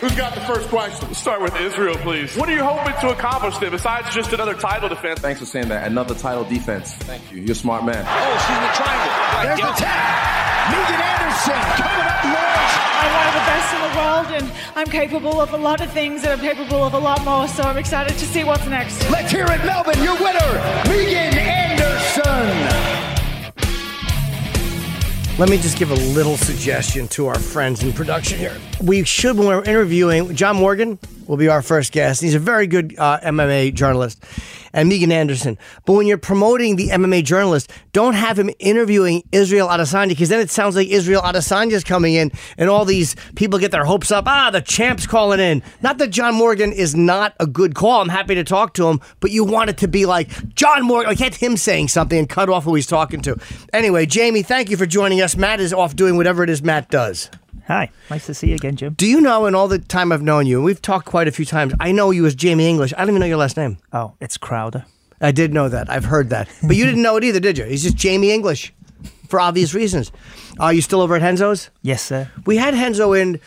Who's got the first question? Let's start with Israel, please. What are you hoping to accomplish there besides just another title defense? Thanks for saying that. Another title defense. Thank you. You're a smart man. Oh, she's in the triangle. There's the tap. Megan Anderson coming up large. I'm one of the best in the world, and I'm capable of a lot of things, and I'm capable of a lot more. So I'm excited to see what's next. Let's hear it, Melbourne. Your winner, Megan Anderson. Let me just give a little suggestion to our friends in production here. We should, when we're interviewing, John Morgan will be our first guest. He's a very good uh, MMA journalist, and Megan Anderson. But when you're promoting the MMA journalist, don't have him interviewing Israel Adesanya because then it sounds like Israel Adesanya is coming in, and all these people get their hopes up. Ah, the champ's calling in. Not that John Morgan is not a good call. I'm happy to talk to him, but you want it to be like John Morgan, like get him saying something and cut off who he's talking to. Anyway, Jamie, thank you for joining us. Matt is off doing whatever it is Matt does. Hi, nice to see you again, Jim. Do you know, in all the time I've known you, and we've talked quite a few times, I know you as Jamie English. I don't even know your last name. Oh, it's Crowder. I did know that. I've heard that. But you didn't know it either, did you? He's just Jamie English for obvious reasons. Are you still over at Renzo's? Yes, sir. We had Henzo in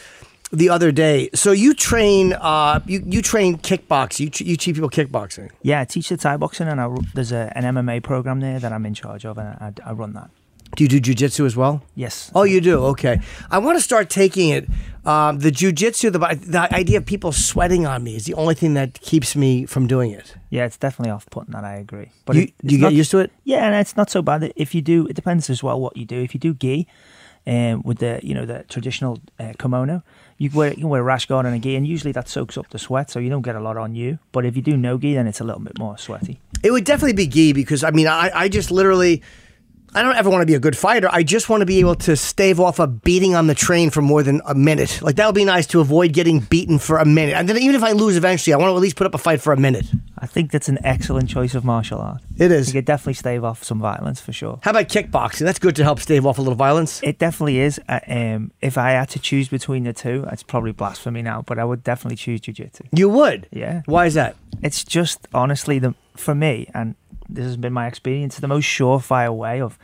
the other day. So you train, uh, you, you train kickboxing. You, you teach people kickboxing. Yeah, I teach the Thai boxing, and I, there's a, an MMA program there that I'm in charge of, and I, I run that. Do you do jujitsu as well? Yes. Oh, you do. Okay. I want to start taking it. Um, the jujitsu, the the idea of people sweating on me is the only thing that keeps me from doing it. Yeah, it's definitely off-putting. That I agree. But You- it- do you get not- used to it? Yeah, and it's not so bad. If you do, it depends as well what you do. If you do gi, um, with the you know the traditional uh, kimono, you wear you can wear a rash guard and a gi, and usually that soaks up the sweat, so you don't get a lot on you. But if you do no gi, then it's a little bit more sweaty. It would definitely be gi because I mean I, I just literally I don't ever want to be a good fighter. I just want to be able to stave off a beating on the train for more than a minute. Like that would be nice to avoid getting beaten for a minute. And then even if I lose eventually, I want to at least put up a fight for a minute. I think that's an excellent choice of martial art. It is. You could definitely stave off some violence for sure. How about kickboxing? That's good to help stave off a little violence. It definitely is. Uh, um, if I had to choose between the two, it's probably blasphemy now, but I would definitely choose jiu-jitsu. You would? Yeah. Why is that? It's just honestly the for me, and this has been my experience, the most surefire way of.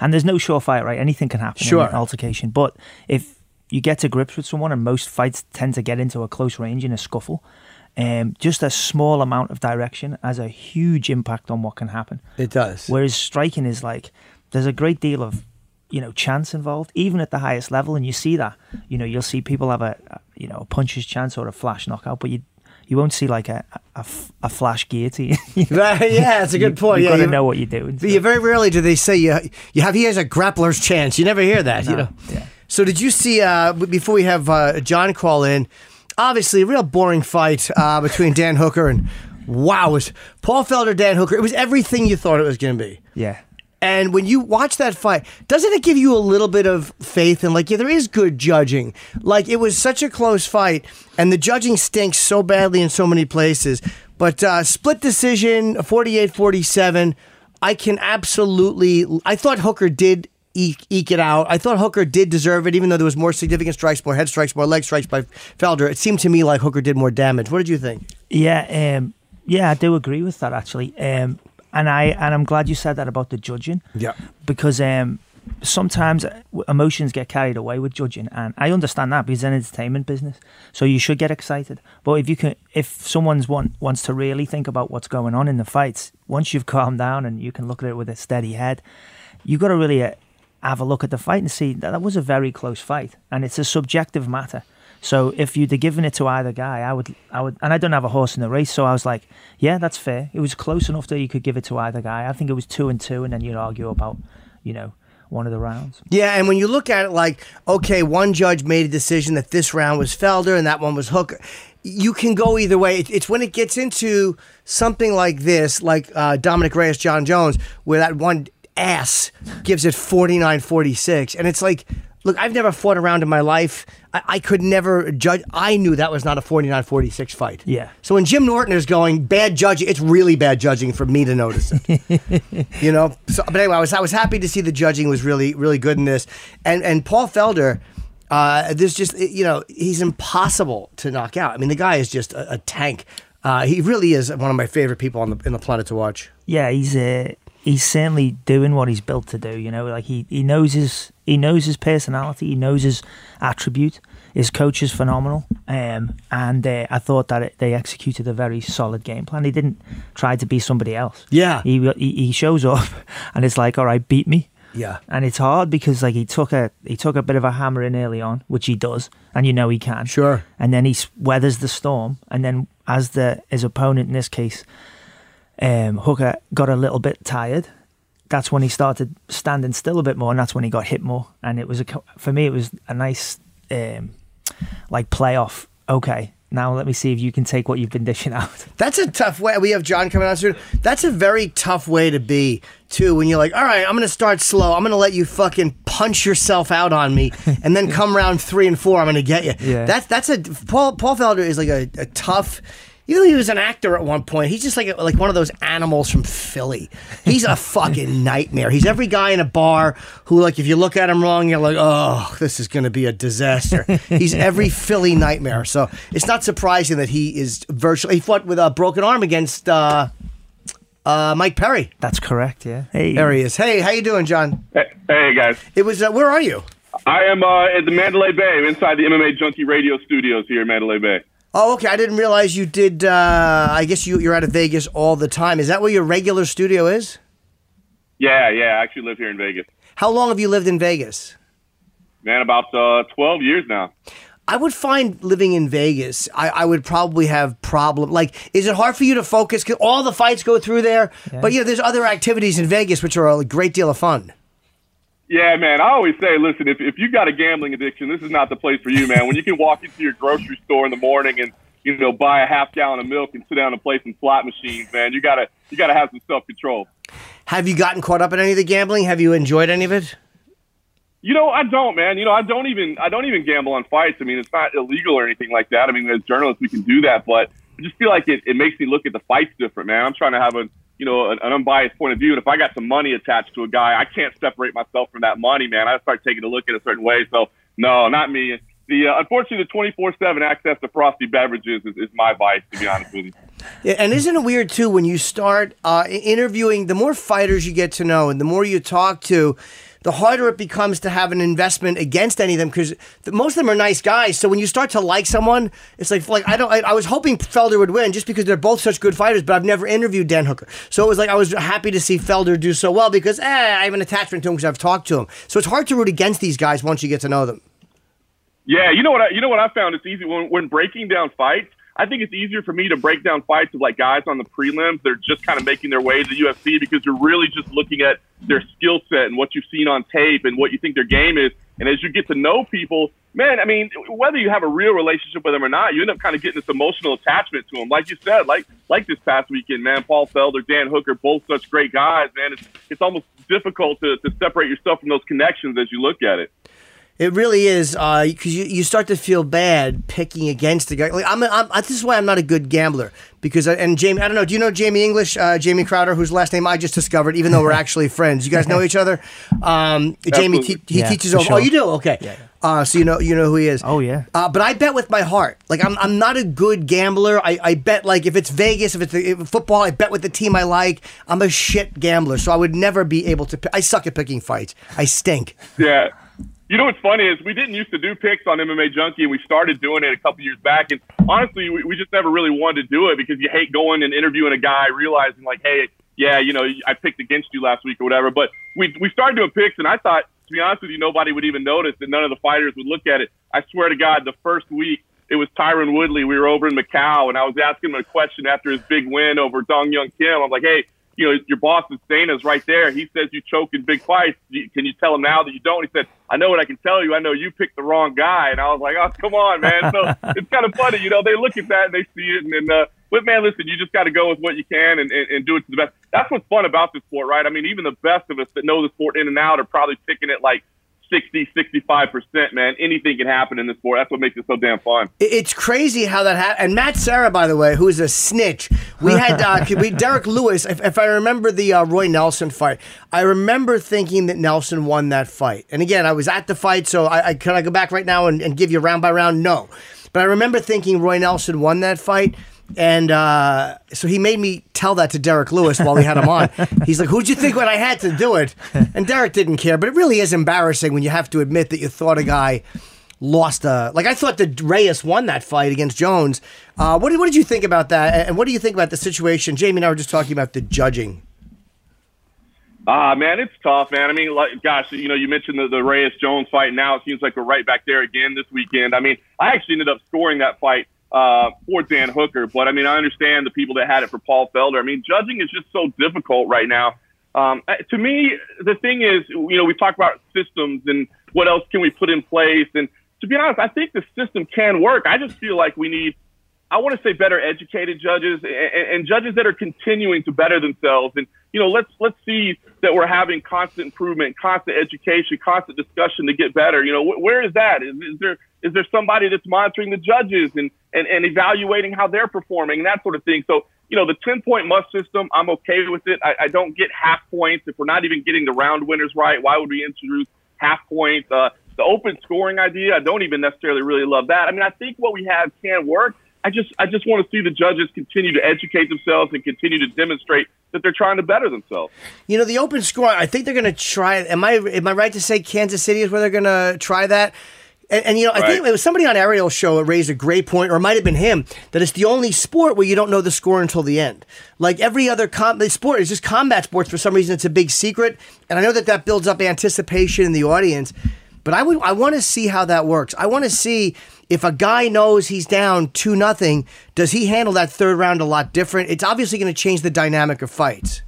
And there's no surefire, right? Anything can happen Sure. in an altercation. But if you get to grips with someone, and most fights tend to get into a close range in a scuffle, um, just a small amount of direction has a huge impact on what can happen. It does. Whereas striking is like there's a great deal of you know chance involved, even at the highest level, and you see that. You know, you'll see people have a, a you know a puncher's chance or a flash knockout, but you you won't see like a a flash guillotine. You know? Right, yeah, that's a good point. You've yeah, got to know what you're doing. But you very rarely do they say you you have he has a grappler's chance. You never hear that. you know. yeah. So did you see uh, before we have uh, John call in? Obviously, a real boring fight uh, between Dan Hooker and wow, it was Paul Felder, Dan Hooker. It was everything you thought it was going to be. Yeah. And when you watch that fight, doesn't it give you a little bit of faith in like, yeah, there is good judging? Like, it was such a close fight, and the judging stinks so badly in so many places. But uh, split decision, 48 47. I can absolutely. I thought Hooker did eke, eke it out. I thought Hooker did deserve it, even though there was more significant strikes, more head strikes, more leg strikes by Felder. It seemed to me like Hooker did more damage. What did you think? Yeah, um, yeah, I do agree with that actually. Um, and I and I'm glad you said that about the judging. Yeah. Because um, sometimes emotions get carried away with judging, and I understand that because it's an entertainment business. So you should get excited. But if you can, if someone's want wants to really think about what's going on in the fights, once you've calmed down and you can look at it with a steady head, you've got to really uh, have a look at the fight and see that that was a very close fight, and it's a subjective matter. So if you'd have given it to either guy, I would, I would, and I don't have a horse in the race, so I was like, yeah, that's fair. It was close enough that you could give it to either guy. I think it was two and two, and then you'd argue about, you know, one of the rounds. Yeah, and when you look at it like, okay, one judge made a decision that this round was Felder and that one was Hooker. You can go either way. It's when it gets into something like this, like uh, Dominick Reyes, Jon Jones, where that one ass gives it 49 46. And it's like, look, I've never fought around in my life. I, I could never judge. I knew that was not a 49 46 fight. Yeah. So when Jim Norton is going bad judging, it's really bad judging for me to notice it. you know. So, but anyway, I was I was happy to see the judging was really really good in this, and and Paul Felder. Uh, there's just you know he's impossible to knock out. I mean the guy is just a, a tank. Uh, he really is one of my favorite people on the in the planet to watch. Yeah, he's uh, he's certainly doing what he's built to do. You know, like he, he knows his he knows his personality, he knows his attribute. His coach is phenomenal, um, and uh, I thought that it, they executed a very solid game plan. He didn't try to be somebody else. Yeah. he he, he shows up, and it's like, all right, beat me. Yeah. and it's hard because like he took a he took a bit of a hammer in early on, which he does, and you know he can. Sure. And then he weathers the storm, and then as the his opponent in this case, um, Hooker got a little bit tired. That's when he started standing still a bit more, and that's when he got hit more. And it was a for me, it was a nice um, like playoff. Okay, now let me see if you can take what you've been dishing out. That's a tough way. We have John coming out soon. That's a very tough way to be, too, when you're like, all right, I'm going to start slow. I'm going to let you fucking punch yourself out on me. And then come round three and four, I'm going to get you. Yeah. That's, that's a, Paul, Paul Felder is like a, a tough, even though he was an actor at one point, he's just like like one of those animals from Philly. He's a fucking nightmare. He's every guy in a bar who, like, if you look at him wrong, you're like, oh, this is going to be a disaster. He's every Philly nightmare. So it's not surprising that he is virtually. He fought with a broken arm against uh, uh, Mike Perry. That's correct. Yeah. Hey. There he is. Hey, how you doing, John? Hey, hey guys. It was. Uh, where are you? I am uh, at the Mandalay Bay, inside the MMA Junkie Radio Studios here in Mandalay Bay. Oh, okay. I didn't realize you did. Uh, I guess you, you're out of Vegas all the time. Is that where your regular studio is? Yeah, yeah. I actually live here in Vegas. How long have you lived in Vegas? Man, about uh, 12 years now. I would find living in Vegas, I, I would probably have problem. Like, is it hard for you to focus? Cause all the fights go through there, but yeah, there's other activities in Vegas which are a great deal of fun. Yeah, man. I always say, listen, if, if you got a gambling addiction, this is not the place for you, man. when you can walk into your grocery store in the morning and you know buy a half gallon of milk and sit down and play some slot machines, man, you gotta you gotta have some self control. Have you gotten caught up in any of the gambling? Have you enjoyed any of it? You know, I don't, man. You know, I don't even I don't even gamble on fights. I mean, it's not illegal or anything like that. I mean, as journalists, we can do that, but I just feel like it, it makes me look at the fights different, man. I'm trying to have a you know an, an unbiased point of view, and if I got some money attached to a guy, I can't separate myself from that money, man. I start taking a look at a certain way. So no, not me. The uh, unfortunately, the 24/7 access to frosty beverages is, is my vice, to be honest with you. Yeah, and isn't it weird too when you start uh, interviewing? The more fighters you get to know, and the more you talk to, the harder it becomes to have an investment against any of them because most of them are nice guys. So when you start to like someone, it's like like I don't. I, I was hoping Felder would win just because they're both such good fighters, but I've never interviewed Dan Hooker, so it was like I was happy to see Felder do so well because eh, I have an attachment to him because I've talked to him. So it's hard to root against these guys once you get to know them. Yeah, you know what? I, you know what I found? It's easy when when breaking down fights. I think it's easier for me to break down fights of like guys on the prelims. They're just kind of making their way to the UFC because you're really just looking at their skill set and what you've seen on tape and what you think their game is. And as you get to know people, man, I mean, whether you have a real relationship with them or not, you end up kind of getting this emotional attachment to them. Like you said, like like this past weekend, man, Paul Felder, Dan Hooker, both such great guys, man. It's it's almost difficult to, to separate yourself from those connections as you look at it. It really is because you, you start to feel bad picking against the guy. Like I'm, I'm, this is why I'm not a good gambler because I, and Jamie, I don't know. Do you know Jamie English, uh, Jamie Crowder, whose last name I just discovered, even though we're actually friends. You guys know each other. Um, Jamie, te- he Yeah, teaches over. sure. Oh, you do? Okay. Uh, so you know, you know who he is. Oh, yeah. Uh, but I bet with my heart. Like I'm, I'm not a good gambler. I, I bet like if it's Vegas, if it's if football, I bet with the team I like. I'm a shit gambler, so I would never be able to. pi- I suck at picking fights. I stink. Yeah. You know what's funny is we didn't used to do picks on MMA Junkie, and we started doing it a couple years back. And honestly, we, we just never really wanted to do it because you hate going and interviewing a guy, realizing like, hey, yeah, you know, I picked against you last week or whatever. But we we started doing picks, and I thought, to be honest with you, nobody would even notice, and none of the fighters would look at it. I swear to God, the first week it was Tyron Woodley. We were over in Macau, and I was asking him a question after his big win over Dong Hyun Kim. I'm like, hey, you know, your boss is Dana's right there. He says you choke in big fights. Can you tell him now that you don't? He said, I know what I can tell you. I know you picked the wrong guy. And I was like, oh, come on, man. So it's kind of funny. You know, they look at that and they see it. And then, uh, but man, listen, you just got to go with what you can and, and, and do it to the best. That's what's fun about this sport, right? I mean, even the best of us that know the sport in and out are probably picking it like 60, 65%, man. Anything can happen in this sport. That's what makes it so damn fun. It's crazy how that happened. And Matt Serra, by the way, who is a snitch. We had uh, we Derrick Lewis. If, if I remember the uh, Roy Nelson fight, I remember thinking that Nelson won that fight. And again, I was at the fight, so I, I can I go back right now and, and give you round by round? No, but I remember thinking Roy Nelson won that fight. And uh, so he made me tell that to Derrick Lewis while he had him on. He's like, "Who'd you think when I had to do it?" And Derek didn't care, but it really is embarrassing when you have to admit that you thought a guy lost a like I thought that Reyes won that fight against Jones. Uh, what did what did you think about that? And what do you think about the situation? Jamie and I were just talking about the judging. Ah, man, it's tough, man. I mean, like, gosh, you know, you mentioned the, the Reyes Jones fight. Now it seems like we're right back there again this weekend. I mean, I actually ended up scoring that fight uh, for Dan Hooker, but I mean, I understand the people that had it for Paul Felder. I mean, judging is just so difficult right now. Um, to me, the thing is, you know, we talk about systems and what else can we put in place. And to be honest, I think the system can work. I just feel like we need I want to say better educated judges and, and, judges that are continuing to better themselves. And you know, let's let's see that we're having constant improvement, constant education, constant discussion to get better. You know, wh- where is that? Is, is there is there somebody that's monitoring the judges and, and and evaluating how they're performing and that sort of thing? So you know, the ten point must system, I'm okay with it. I, I don't get half points if we're not even getting the round winners right. Why would we introduce half points? Uh, the open scoring idea, I don't even necessarily really love that. I mean, I think what we have can work. I just I just want to see the judges continue to educate themselves and continue to demonstrate that they're trying to better themselves. You know, the open score. I think they're going to try. Am I am I right to say Kansas City is where they're going to try that? And, and, you know, I think it was somebody on Ariel's show that raised a great point, or it might have been him, that it's the only sport where you don't know the score until the end. Like every other com- sport is just combat sports. For some reason, it's a big secret, and I know that that builds up anticipation in the audience. But I would I want to see how that works. I want to see if a guy knows he's down two nothing, does he handle that third round a lot different? It's obviously going to change the dynamic of fights.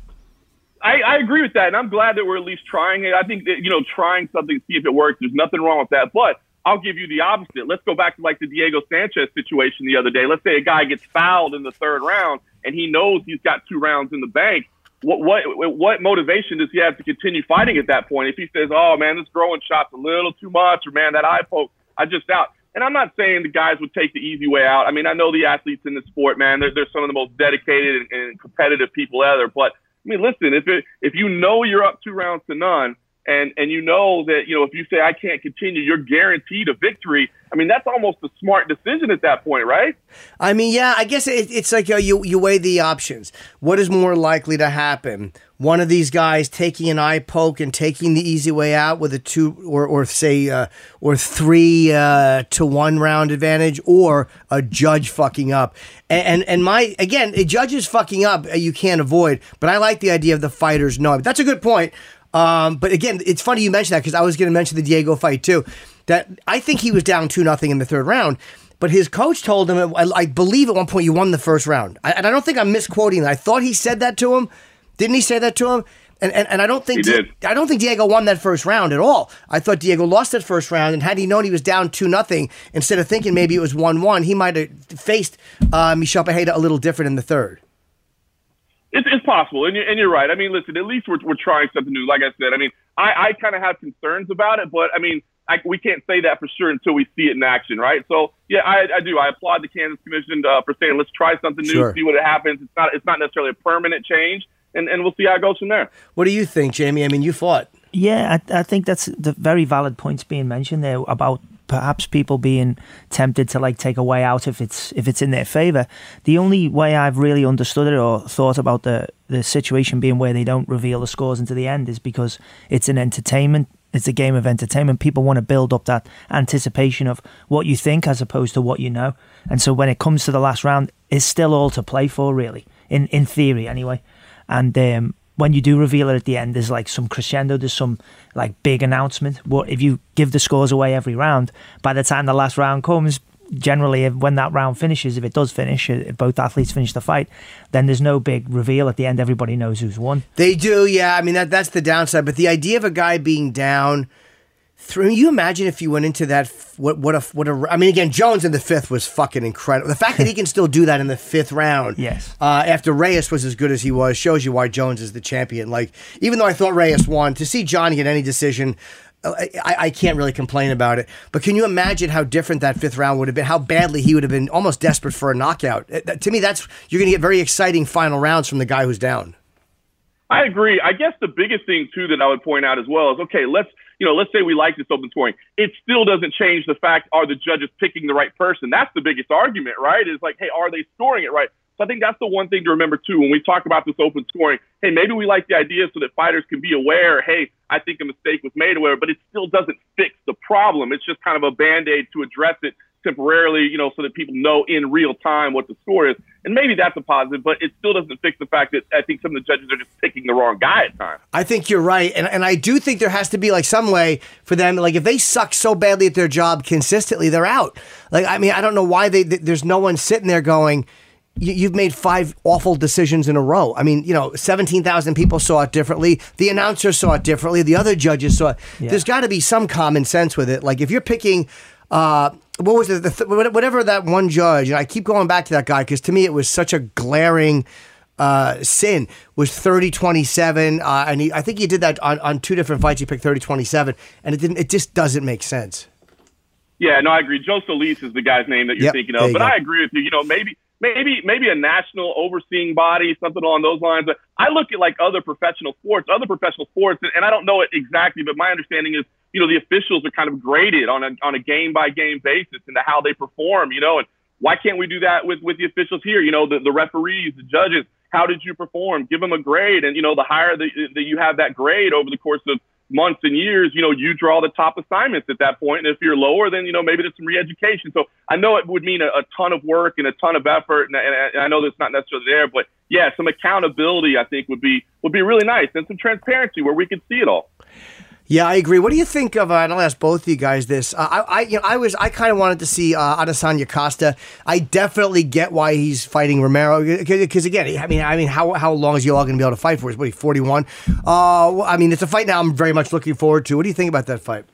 I, I agree with that, and I'm glad that we're at least trying it. I think that you know trying something, to see if it works. There's nothing wrong with that, but I'll give you the opposite. Let's go back to like the Diego Sanchez situation the other day. Let's say a guy gets fouled in the third round and he knows he's got two rounds in the bank what what what motivation does he have to continue fighting at that point? If he says, "Oh man, this throwing shot's a little too much," or "Man, that eye poke, I just out." And I'm not saying the guys would take the easy way out. I mean, I know the athletes in the sport, man. They're, they're some of the most dedicated and, and competitive people ever. But I mean, listen, if it, if you know you're up two rounds to none, and and you know that you know if you say I can't continue, you're guaranteed a victory. I mean, that's almost a smart decision at that point, right? I mean, yeah, I guess it, it's like uh, you you weigh the options. What is more likely to happen? One of these guys taking an eye poke and taking the easy way out with a two or or say uh, or three uh, to one round advantage, or a judge fucking up. And, and and my again, a judge is fucking up. Uh, you can't avoid. But I like the idea of the fighters knowing. That's a good point. Um, but again, it's funny you mentioned that because I was going to mention the Diego fight too. That I think he was down two nothing in the third round, but his coach told him. I, I, believe at one point you won the first round, I, and I don't think I'm misquoting that. I thought he said that to him. Didn't he say that to him? And, and, and I don't think Di- I don't think Diego won that first round at all. I thought Diego lost that first round, and had he known he was down two nothing, instead of thinking maybe it was one one, he might have faced uh, Michel Pereira a little different in the third. It's, it's possible, and you're, and you're right. I mean, listen, at least we're, we're trying something new. Like I said, I mean, I, I kind of have concerns about it, but I mean, I, we can't say that for sure until we see it in action, right? So, yeah, I, I do. I applaud the Kansas Commission uh, for saying let's try something new, Sure. see what happens. It's not it's not necessarily a permanent change, and, and we'll see how it goes from there. What do you think, Jamie? I mean, you fought. Yeah, I, I think that's the very valid points being mentioned there about perhaps people being tempted to like take a way out if it's if it's in their favor. The only way I've really understood it or thought about the the situation being where they don't reveal the scores until the end is because it's an entertainment. It's a game of entertainment. People want to build up that anticipation of what you think as opposed to what you know. And so when it comes to the last round, it's still all to play for, really, in in theory, anyway. And um, when you do reveal it at the end, there's like some crescendo, there's some like big announcement. What if you give the scores away every round? By the time the last round comes, generally, when that round finishes, if it does finish, uh, if both athletes finish the fight, then there's no big reveal at the end. Everybody knows who's won. They do, yeah. I mean that that's the downside. But the idea of a guy being down through you imagine if you went into that what what a what a I mean again Jones in the fifth was fucking incredible. The fact that he can still do that in the fifth round, Yes. uh, after Reyes was as good as he was, shows you why Jones is the champion. Like even though I thought Reyes won, to see Jon get any decision. uh, I, I can't really complain about it, but can you imagine how different that fifth round would have been? How badly he would have been almost desperate for a knockout. Uh, to me, that's you're going to get very exciting final rounds from the guy who's down. I agree. I guess the biggest thing too that I would point out as well is okay, let's you know, let's say we like this open scoring. It still doesn't change the fact are the judges picking the right person? That's the biggest argument, right? Is like, hey, are they scoring it right? So I think that's the one thing to remember too when we talk about this open scoring. Hey, maybe we like the idea so that fighters can be aware. Hey, I think a mistake was made aware, but it still doesn't fix the problem. It's just kind of a band aid to address it temporarily, you know, so that people know in real time what the score is. And maybe that's a positive, but it still doesn't fix the fact that I think some of the judges are just picking the wrong guy at times. I think you're right. And, and I do think there has to be like some way for them, like if they suck so badly at their job consistently, they're out. Like, I mean, I don't know why they, there's no one sitting there going, you've made five awful decisions in a row. I mean, you know, 17,000 people saw it differently. The announcer saw it differently. The other judges saw it. Yeah. There's got to be some common sense with it. Like if you're picking, uh, what was it? The th- whatever that one judge, and I keep going back to that guy because to me it was such a glaring uh, sin was 30 27 uh, and he, I think he did that on, on two different fights he picked 30 27 and it didn't it just doesn't make sense yeah no I agree Joe Soliz is the guy's name that you're yep, thinking of but go. I agree with you you know maybe maybe maybe a national overseeing body, something along those lines. But I look at like other professional sports, other professional sports, and, and I don't know it exactly, but my understanding is, you know, the officials are kind of graded on a on a game by game basis into how they perform, you know, and why can't we do that with with the officials here? You know, the, the referees, the judges, how did you perform? Give them a grade, and you know, the higher that you have that grade over the course of months and years, you know, you draw the top assignments at that point. And if you're lower, then, you know, maybe there's some re-education. So I know it would mean a, a ton of work and a ton of effort. And, and I know that's not necessarily there, but yeah, some accountability I think would be, would be really nice and some transparency where we could see it all. Yeah, I agree. What do you think of? Uh, and I'll ask both of you guys this. Uh, I, I, you know, I was, I kind of wanted to see uh, Adesanya Costa. I definitely get why he's fighting Romero because again, I mean, I mean, how how long is Yoel going to be able to fight for? Is what forty one? Uh, I mean, it's a fight now. I'm very much looking forward to. What do you think about that fight?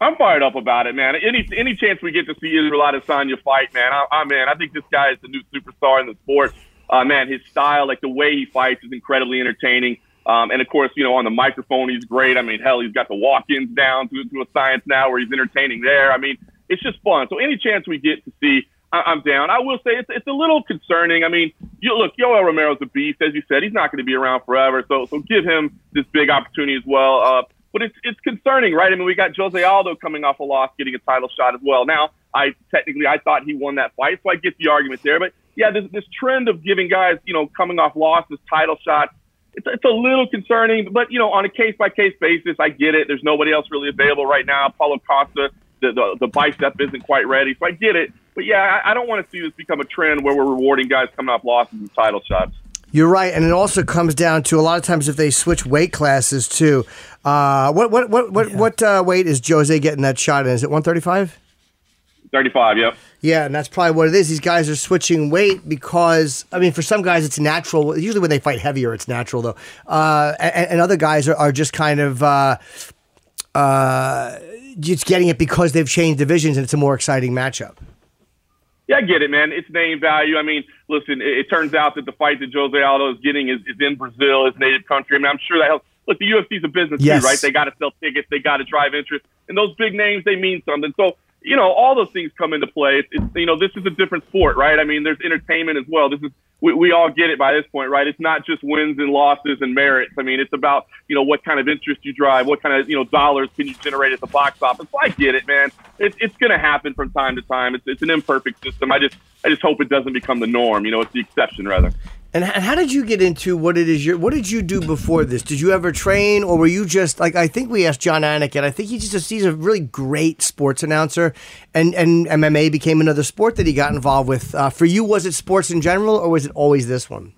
I'm fired up about it, man. Any any chance we get to see Israel Adesanya fight, man, I, I man, I think this guy is the new superstar in the sport. Uh, man, his style, like the way he fights, is incredibly entertaining. Um, and of course, you know, on the microphone, he's great. I mean, hell, he's got the walk-ins down to, to a science now where he's entertaining there. I mean, it's just fun. So any chance we get to see, I, am down. I will say it's, it's a little concerning. I mean, you look, Yoel Romero's a beast, as you said. He's not going to be around forever. So, so give him this big opportunity as well. Uh, but it's, it's concerning, right? I mean, we got Jose Aldo coming off a loss, getting a title shot as well. Now, I technically, I thought he won that fight, so I get the argument there. But yeah, this, this trend of giving guys, you know, coming off losses, title shots, it's, it's a little concerning, but you know, on a case by case basis, I get it. There's nobody else really available right now. Paulo Costa, the, the the bicep isn't quite ready, so I get it. But yeah, I, I don't want to see this become a trend where we're rewarding guys coming off losses and title shots. You're right, and it also comes down to a lot of times if they switch weight classes too. Uh, what what what what yeah. what uh, weight is Jose getting that shot in? Is it 135? 35, yep. Yeah, and that's probably what it is. These guys are switching weight because, I mean, for some guys it's natural. Usually when they fight heavier, it's natural, though. Uh, and, and, other guys are, are just kind of uh, uh, just getting it because they've changed divisions and it's a more exciting matchup. Yeah, I get it, man. It's name value. I mean, listen, it, it turns out that the fight that Jose Aldo is getting is, is in Brazil, his native country. I mean, I'm sure that helps. Look, the UFC's a business yes. too, right? They got to sell tickets, they got to drive interest, and those big names they mean something. So you know, all those things come into play. It's, it's, you know, this is a different sport, right? I mean, there's entertainment as well. This is we, we all get it by this point, right? It's not just wins and losses and merits. I mean, it's about you know what kind of interest you drive, what kind of you know dollars can you generate at the box office. So I get it, man. It's it's going to happen from time to time. It's it's an imperfect system. I just I just hope it doesn't become the norm. You know, it's the exception rather. And how did you get into what it is? What did you do before this? Did you ever train, or were you just like I think we asked Jon Anik, and I think he just he's a really great sports announcer, and and MMA became another sport that he got involved with. Uh, for you, was it sports in general, or was it always this one?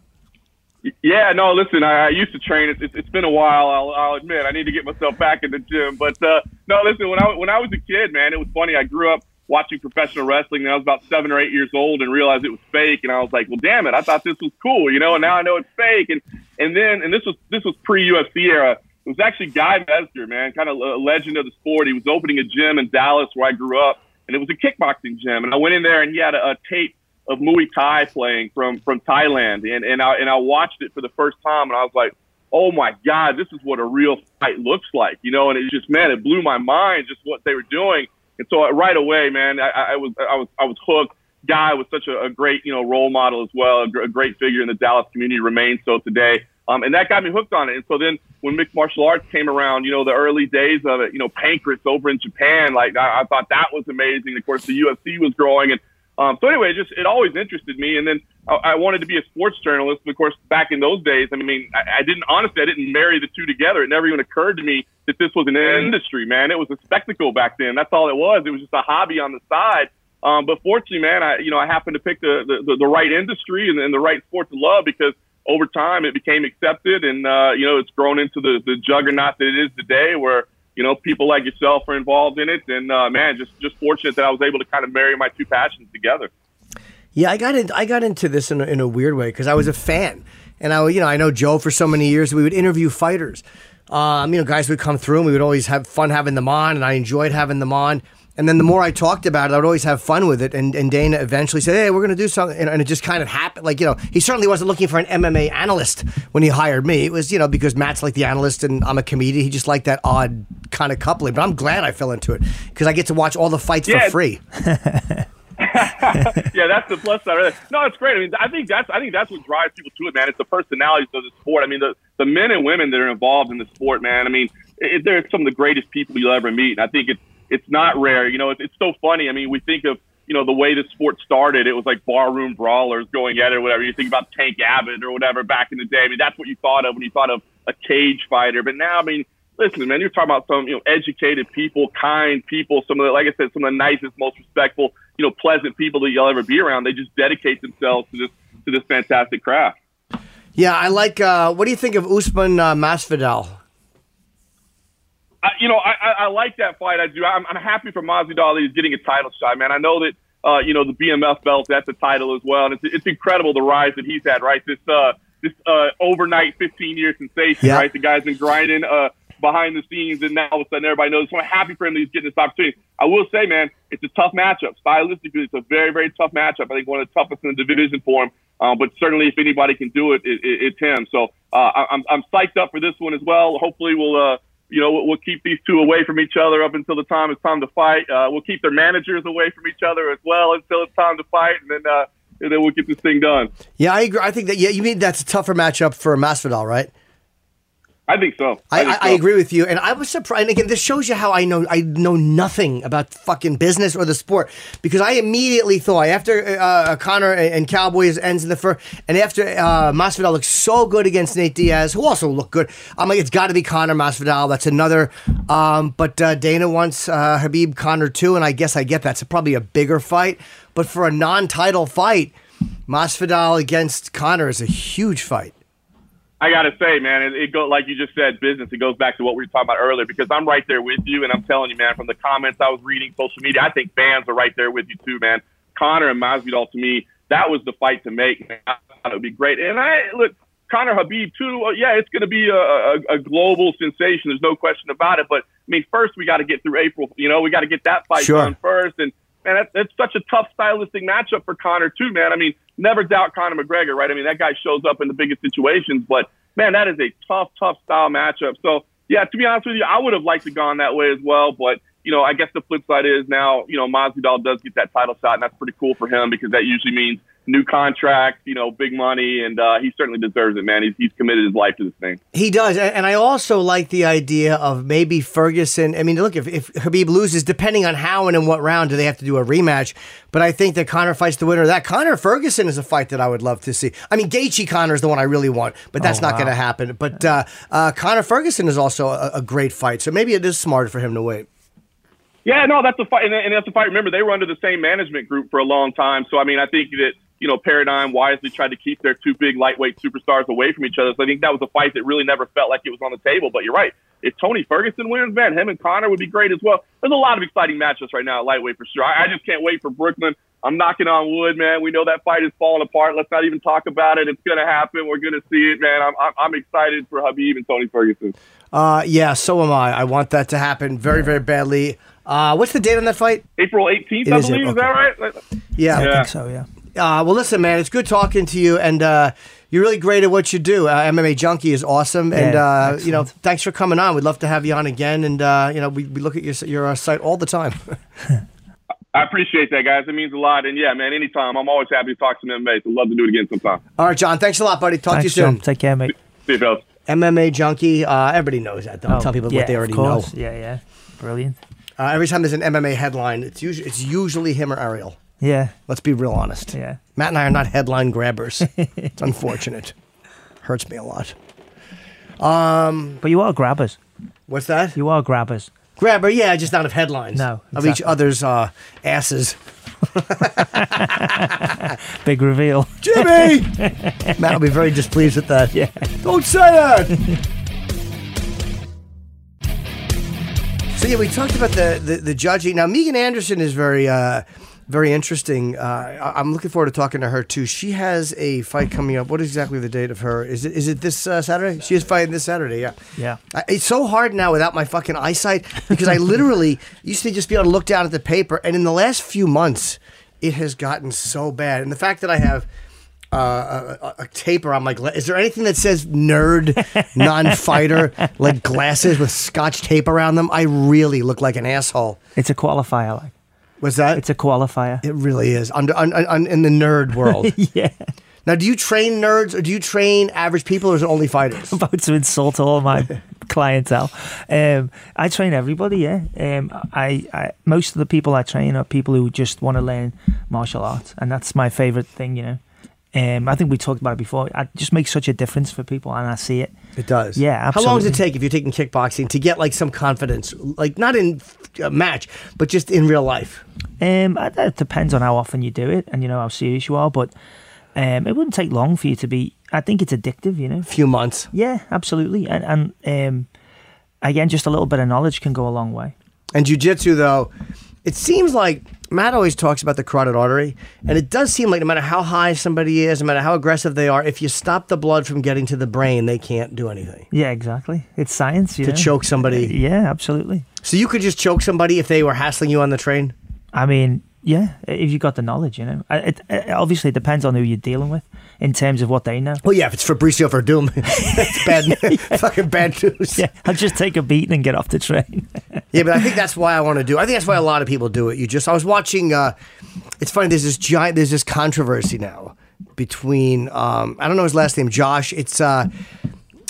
Yeah, no. Listen, I, I used to train. It's, it's been a while. I'll, I'll admit I need to get myself back in the gym. But uh, no, listen. When I when I was a kid, man, it was funny. I grew up watching professional wrestling and I was about seven or eight years old and realized it was fake. And I was like, well, damn it. I thought this was cool, you know, and now I know it's fake. And, and then, and this was, this was pre UFC era. It was actually Guy Mezger, man, kind of a legend of the sport. He was opening a gym in Dallas where I grew up and it was a kickboxing gym. And I went in there and he had a, a tape of Muay Thai playing from, from Thailand. And, and I, and I watched it for the first time and I was like, oh my God, this is what a real fight looks like, you know, and it just, man, it blew my mind just what they were doing. And so uh, right away, man, I, I was I was I was hooked. Guy was such a, a great you know role model as well, a, a great figure in the Dallas community, remains so today. Um, and that got me hooked on it. And so then when mixed martial arts came around, you know, the early days of it, you know, Pancrase over in Japan, like I, I thought that was amazing. Of course, the UFC was growing. And um, so anyway, it just it always interested me. And then I, I wanted to be a sports journalist. Of course, back in those days, I mean, I, I didn't honestly, I didn't marry the two together. It never even occurred to me that this was an industry, man. It was a spectacle back then. That's all it was. It was just a hobby on the side. Um, but fortunately, man, I you know I happened to pick the the, the right industry and, and the right sport to love because over time it became accepted and uh, you know it's grown into the the juggernaut that it is today, where you know people like yourself are involved in it. And uh, man, just just fortunate that I was able to kind of marry my two passions together. Yeah, I got in, I got into this in a, in a weird way because I was a fan, and I you know I know Joe for so many years. We would interview fighters. Um, you know, guys would come through and we would always have fun having them on, and I enjoyed having them on. And then the more I talked about it, I would always have fun with it. And, and Dana eventually said, Hey, we're going to do something. And, and, it just kind of happened. Like, you know, he certainly wasn't looking for an MMA analyst when he hired me. It was, you know, because Matt's like the analyst and I'm a comedian. He just liked that odd kind of coupling. But I'm glad I fell into it because I get to watch all the fights Yeah. for free. yeah, that's the plus side. Right. No, it's great. I mean, I think that's I think that's what drives people to it, man. It's the personalities of the sport. I mean, the the men and women that are involved in the sport, man. I mean, it, they're some of the greatest people you'll ever meet. And I think it's it's not rare. You know, it's, it's so funny. I mean, we think of you know the way the sport started. It was like barroom brawlers going at it or whatever. You think about Tank Abbott or whatever back in the day. I mean, that's what you thought of when you thought of a cage fighter. But now, I mean. Listen, man, you're talking about some, you know, educated people, kind people, some of the, like I said, some of the nicest, most respectful, you know, pleasant people that you'll ever be around. They just dedicate themselves to this, to this fantastic craft. Yeah, I like, uh, what do you think of Usman uh, Masvidal? I, you know, I, I, I like that fight. I do. I'm, I'm happy for Masvidal that he's getting a title shot, man. I know that, uh, you know, the BMF belt, that's a title as well. And it's, it's incredible the rise that he's had, right? This, uh, this, uh, overnight 15 year sensation, Yeah. right? The guy's been grinding, uh, behind the scenes, and now all of a sudden everybody knows. So I'm happy for him that he's getting this opportunity. I will say, man, it's a tough matchup. Stylistically, it's a very, very tough matchup. I think one of the toughest in the division for him. Um, but certainly, if anybody can do it, it, it it's him. So uh, I'm, I'm psyched up for this one as well. Hopefully, we'll. Uh, you know, we'll, we'll keep these two away from each other up until the time it's time to fight. Uh, we'll keep their managers away from each other as well until it's time to fight, and then uh, and then we'll get this thing done. Yeah, I agree. I think that, yeah, you mean that's a tougher matchup for Masvidal, right? I think so. I, think I, I agree with you, and I was surprised. And again, this shows you how I know I know nothing about fucking business or the sport because I immediately thought after uh, Conor and Cowboys ends in the first, and after uh, Masvidal looks so good against Nate Diaz, who also looked good. I'm like, it's got to be Conor Masvidal. That's another. Um, but uh, Dana wants uh, Khabib Conor too, and I guess I get that's probably a bigger fight. But for a non-title fight, Masvidal against Conor is a huge fight. I gotta say, man, it, it goes like you just said, business. It goes back to what we were talking about earlier because I'm right there with you, and I'm telling you, man, from the comments I was reading, social media, I think fans are right there with you too, man. Conor and Masvidal, to me, that was the fight to make. Man. I thought it would be great, and I look. Conor Khabib too. Yeah, it's going to be a, a, a global sensation. There's no question about it. But I mean, first we got to get through April. You know, we got to get that fight Sure. done first. And man, that's, that's such a tough stylistic matchup for Conor too, man. I mean, never doubt Conor McGregor, right? I mean, that guy shows up in the biggest situations, but man, that is a tough, tough style matchup. So yeah, to be honest with you, I would have liked to gone that way as well, but. You know, I guess the flip side is now, you know, Masvidal does get that title shot, and that's pretty cool for him because that usually means new contract, you know, big money, and uh, he certainly deserves it, man. He's, he's committed his life to this thing. He does, and and I also like the idea of maybe Ferguson. I mean, look, if, if Khabib loses, depending on how and in what round do they have to do a rematch. But I think that Conor fights the winner of that. Conor Ferguson is a fight that I would love to see. I mean, Gaethje Conor is the one I really want, but that's Oh, not wow. going to happen. But uh, uh, Conor Ferguson is also a, a great fight, so maybe it is smarter for him to wait. Yeah, no, that's a fight, and, that's a fight. Remember, they were under the same management group for a long time, so I mean, I think that you know, Paradigm wisely tried to keep their two big lightweight superstars away from each other. So I think that was a fight that really never felt like it was on the table. But you're right. If Tony Ferguson wins, man, him and Conor would be great as well. There's a lot of exciting matchups right now at lightweight for sure. I, I just can't wait for Brooklyn. I'm knocking on wood, man. We know that fight is falling apart. Let's not even talk about it. It's going to happen. We're going to see it, man. I'm, I'm, I'm excited for Khabib and Tony Ferguson. Uh, yeah, so am I. I want that to happen very, very badly. Uh, what's the date on that fight? April 18th, It I is, believe. Is that right? Yeah. I think so, yeah. Uh, well, listen, man, it's good talking to you, and uh, you're really great at what you do. Uh, MMA Junkie is awesome, and Yeah, uh, you know, thanks for coming on. We'd love to have you on again, and uh, you know, we, we look at your your uh, site all the time. I appreciate that, guys. It means a lot. And yeah, man, anytime. I'm always happy to talk to MMA. So love to do it again sometime. all right, John, thanks a lot, buddy. Talk Thanks, to you soon. John. Take care, mate. See you, fellas. MMA junkie. Uh, everybody knows that. Don't Oh, tell people yeah, what they of already know. Yeah, yeah. Brilliant. Uh, every time there's an MMA headline, it's usually it's usually him or Ariel. Yeah, Let's be real honest. yeah. Matt and I are not headline grabbers. it's unfortunate. Hurts me a lot. Um, But you are grabbers. What's that? You are grabbers. Grabber, yeah, just not of headlines. No, Of each other's uh, asses. Big reveal. Jimmy! Matt will be very displeased with that. Yeah. Don't say that! So yeah, we talked about the, the, the judging. Now, Megan Anderson is very uh, very interesting. Uh, I'm looking forward to talking to her too. She has a fight coming up. What is exactly the date of her? Is it is it this uh, Saturday? She is fighting this Saturday. Yeah. Yeah. I, it's so hard now without my fucking eyesight because I literally used to just be able to look down at the paper, and in the last few months, it has gotten so bad. And the fact that I have uh, a, a, a tape around my gla- is there anything that says nerd, non-fighter, like glasses with scotch tape around them? I really look like an asshole. It's a qualifier. Like Was that? it's a qualifier. it really is under un, un, in the nerd world. yeah. now, do you train nerds or do you train average people, or is it only fighters? I'm about to insult all my clientele. Um, I train everybody. Yeah. Um, I, I most of the people I train are people who just want to learn martial arts, and that's my favorite thing. You know. Um, I think we talked about it before. It just makes such a difference for people, and I see it. It does. Yeah, How long does it take if you're taking kickboxing to get like some confidence, like not in a match, but just in real life? Um, it it depends on how often you do it, and you know how serious you are. But um, it wouldn't take long for you to be. I think it's addictive. You know. a few months. Yeah, absolutely. And and um, again, just a little bit of knowledge can go a long way. And jujitsu, though, it seems like Matt always talks about the carotid artery, and it does seem like no matter how high somebody is, no matter how aggressive they are, if you stop the blood from getting to the brain, they can't do anything. Yeah, exactly. It's science. You To choke somebody. Yeah, absolutely. So you could just choke somebody if they were hassling you on the train. I mean, yeah, if you got the knowledge, you know. It, it obviously depends on who you're dealing with in terms of what they know. Well, yeah, if it's Fabricio Werdum, it's bad, fucking bad news. Yeah, I'll just take a beating and get off the train. Yeah, but I think that's why I want to do. I think that's why a lot of people do it. You just I was watching. Uh, it's funny. There's this giant. There's this controversy now between. Um, I don't know his last name. Josh. It's. Uh,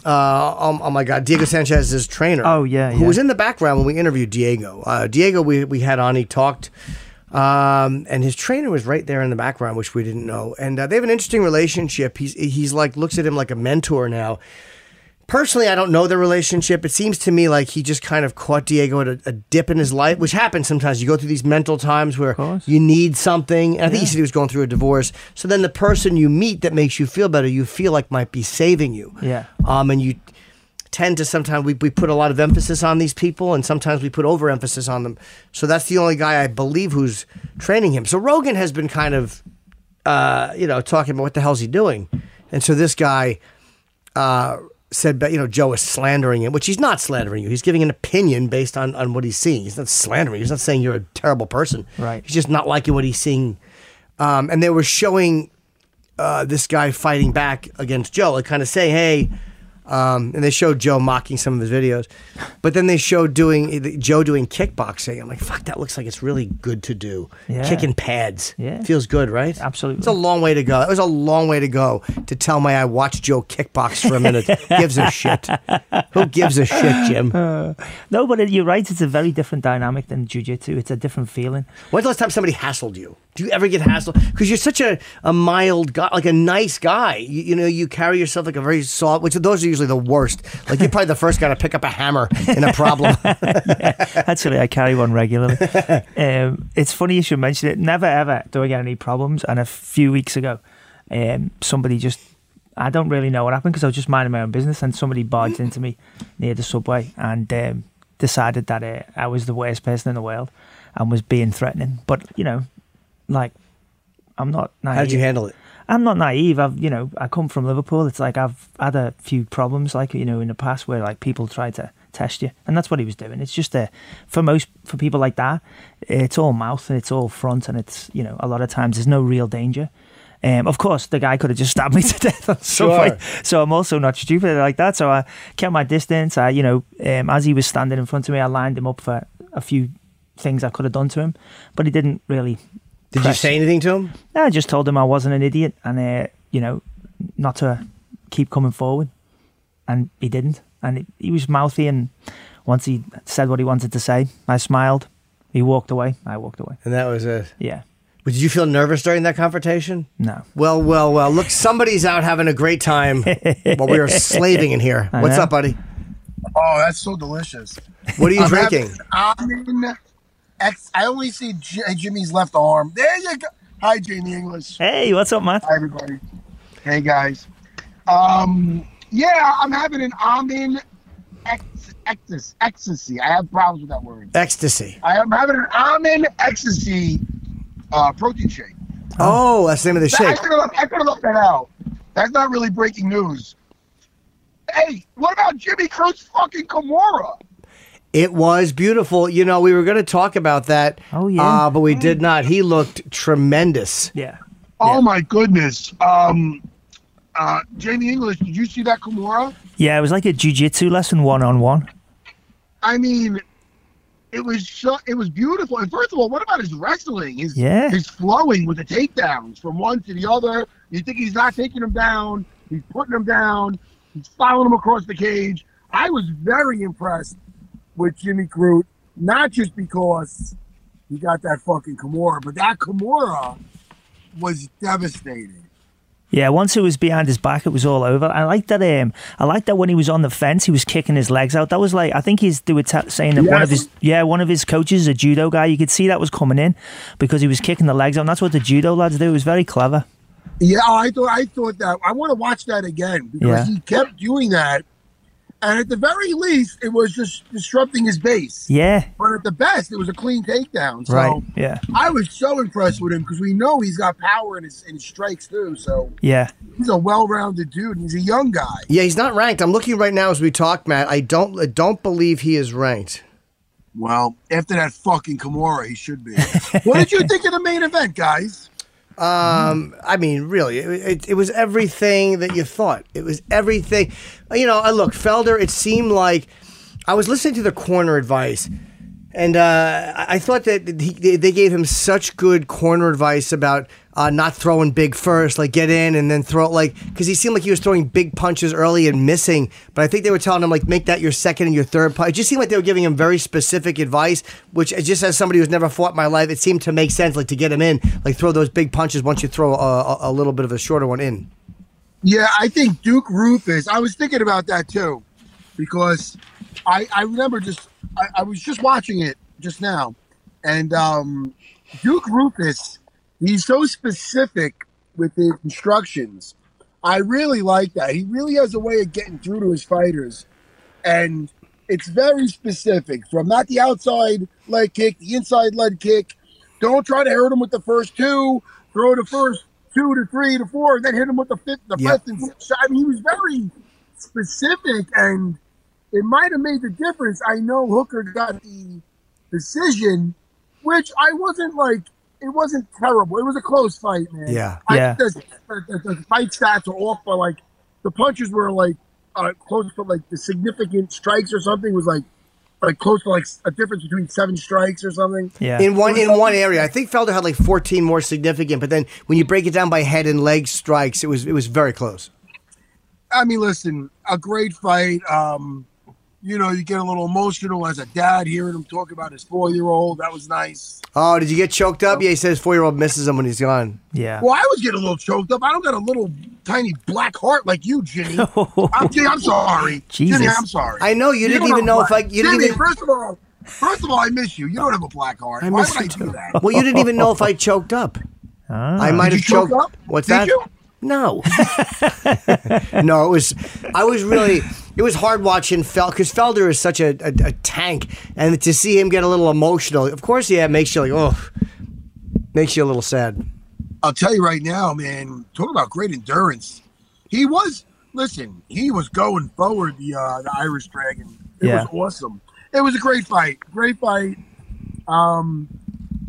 uh, oh, oh my God, Diego Sanchez is trainer. Oh, yeah, who was in the background when we interviewed Diego. Uh, Diego, we we had on. He talked. Um, and his trainer was right there in the background, which we didn't know. And uh, they have an interesting relationship. He's he's like looks at him like a mentor now. Personally, I don't know the relationship. It seems to me like he just kind of caught Diego at a, a dip in his life, which happens sometimes. You go through these mental times where you need something. And I think he said he was going through a divorce. So then the person you meet that makes you feel better, you feel like might be saving you. Yeah. Um, and you tend to sometimes we, we put a lot of emphasis on these people and sometimes we put overemphasis on them. So that's the only guy I believe who's training him. So Rogan has been kind of uh, you know, talking about what the hell's he doing. And so this guy uh, said, but, you know, Joe is slandering him, which he's not slandering you. He's giving an opinion based on, on what he's seeing. He's not slandering. you. He's not saying you're a terrible person. Right. He's just not liking what he's seeing. Um, and they were showing uh, this guy fighting back against Joe, like kind of saying, hey, um, and they showed Joe mocking some of his videos, but then they showed doing Joe doing kickboxing. I'm like, fuck, that looks like it's really good to do. Yeah. Kicking pads, Yeah. feels good, right? Absolutely. It's a long way to go. It was a long way to go to tell me I watched Joe kickbox for a minute. gives a shit? Who gives a shit, Jim? no, but you're right. It's a very different dynamic than jujitsu. It's a different feeling. When's the last time somebody hassled you? Do you ever get hassled? Because you're such a, a mild guy, like a nice guy. You, you know, you carry yourself like a very soft, which those are usually the worst. Like you're probably the first guy to pick up a hammer in a problem. Actually, I carry one regularly. um, it's funny you should mention it. Never ever do I get any problems. And a few weeks ago, um, somebody just. I don't really know what happened because I was just minding my own business and somebody barged into me near the subway and um, decided that uh, I was the worst person in the world and was being threatening. But, you know, like, I'm not naive. How did you handle it? I'm not naive. I've, you know, I come from Liverpool. It's like I've had a few problems, like you know, in the past where like people try to test you, and that's what he was doing. It's just a, for most for people like that, it's all mouth and it's all front, and it's you know, a lot of times there's no real danger. Um, of course, the guy could have just stabbed me to death on subway, Sure. so I'm also not stupid like that. So I kept my distance. I, you know, um, as he was standing in front of me, I lined him up for a few things I could have done to him, but he didn't really Did you say anything to him? No, I just told him I wasn't an idiot and, uh, you know, not to keep coming forward. and he didn't. And he, he was mouthy, and once he said what he wanted to say, I smiled. He walked away. I walked away. And that was it. Yeah. Did you feel nervous during that confrontation? No. Well, well, well. Look, somebody's out having a great time while we are slaving in here. I What's know. up, buddy? Oh, that's so delicious. What are you I'm drinking? having- I'm in X. I only see J- Jimmy's left arm. There you go. Hi, Jamie English. Hey, what's up, Matt? Hi, everybody. Hey, guys. Um, yeah, I'm having an almond ex- ecstasy. Ecstasy. I have problems with that word. Ecstasy. I am having an almond ecstasy uh, protein shake. Oh, that's the name of the shake. I could have left that out. That's not really breaking news. Hey, what about Jimmy Crute fucking Kimura? It was beautiful. You know, we were going to talk about that. Oh, yeah. Uh, but we did not. He looked tremendous. Yeah. Oh Yeah. my goodness. Um, uh, Jamie English, did you see that Kimura? Yeah, it was like a jujitsu lesson one on one. I mean, it was so, it was beautiful. And first of all, what about his wrestling? His Yeah. his flowing with the takedowns from one to the other. You think he's not taking him down? He's putting him down. He's following him across the cage. I was very impressed with Jimmy Crute, not just because he got that fucking Kimura, but that Kimura was devastating. Yeah, once it was behind his back, it was all over. I like that. Um, I like that when he was on the fence, he was kicking his legs out. That was like I think he's they were t- saying that one of his yeah one of his coaches is a judo guy. You could see that was coming in because he was kicking the legs out. And that's what the judo lads do. It was very clever. Yeah, I thought I thought that I want to watch that again because Yeah. he kept doing that, and at the very least, it was just disrupting his base. Yeah, But at the best, it was a clean takedown. So Right. yeah, I was so impressed with him because we know he's got power in his in his strikes too. So yeah. he's a well-rounded dude. and He's a young guy. Yeah, he's not ranked. I'm looking right now as we talk, Matt. I don't I don't believe he is ranked. Well, after that fucking Kimura, he should be. what did you think of the main event, guys? Um, I mean, really, it, it, it was everything that you thought. It was everything. You know, I look, Felder. It seemed like I was listening to the corner advice, and uh, I thought that he, they gave him such good corner advice about uh, not throwing big first, like get in and then throw like because he seemed like he was throwing big punches early and missing. But I think they were telling him like make that your second and your third punch. It just seemed like they were giving him very specific advice, which uh, just as somebody who's never fought my life, it seemed to make sense. Like to get him in, like throw those big punches once you throw a, a, a little bit of a shorter one in. Yeah, I think Duke Roufus. I was thinking about that too, because I I remember just I, I was just watching it just now, and um, Duke Roufus. He's so specific with his instructions. I really like that. He really has a way of getting through to his fighters, and it's very specific. From not the outside leg kick, the inside leg kick. Don't try to hurt him with the first two. Throw the first two to three to four, and then hit him with the fifth, the Yep. fifth and sixth. I mean, he was very specific, and it might have made the difference. I know Hooker got the decision, which I wasn't like. It wasn't terrible. It was a close fight, man. Yeah. I Yeah. the, the, the fight stats are off by like the punches were like uh, close to like the significant strikes or something was like like close to like a difference between seven strikes or something. Yeah. In one in one area, I think Felder had like 14 more significant, but then when you break it down by head and leg strikes, it was it was very close. I mean, listen, a great fight. Um, you know, you get a little emotional as a dad hearing him talk about his four year old. That was nice. Oh, did you get choked up? Oh. Yeah, he says four year old misses him when he's gone. yeah. Well, I was getting a little choked up. I don't got a little tiny black heart like you, Jimmy. I'm, Jimmy, I'm sorry. Jesus. Jimmy, I'm sorry. I know you, didn't even know a if I black- you didn't even First of all, first of all, I miss you. You don't have a black heart. I Why miss would I do too. that? Well, you didn't even know if I choked up. Ah. I might Did have you choke choked. up? What's Did that? you? No, no. It was. I was really. It was hard watching Fel because Felder is such a, a, a tank, and to see him get a little emotional. Of course, yeah, it makes you like, oh, makes you a little sad. I'll tell you right now, man. Talk about great endurance. He was. Listen, he was going forward. The uh, the Irish Dragon. It Yeah. was awesome. It was a great fight. Great fight. Um,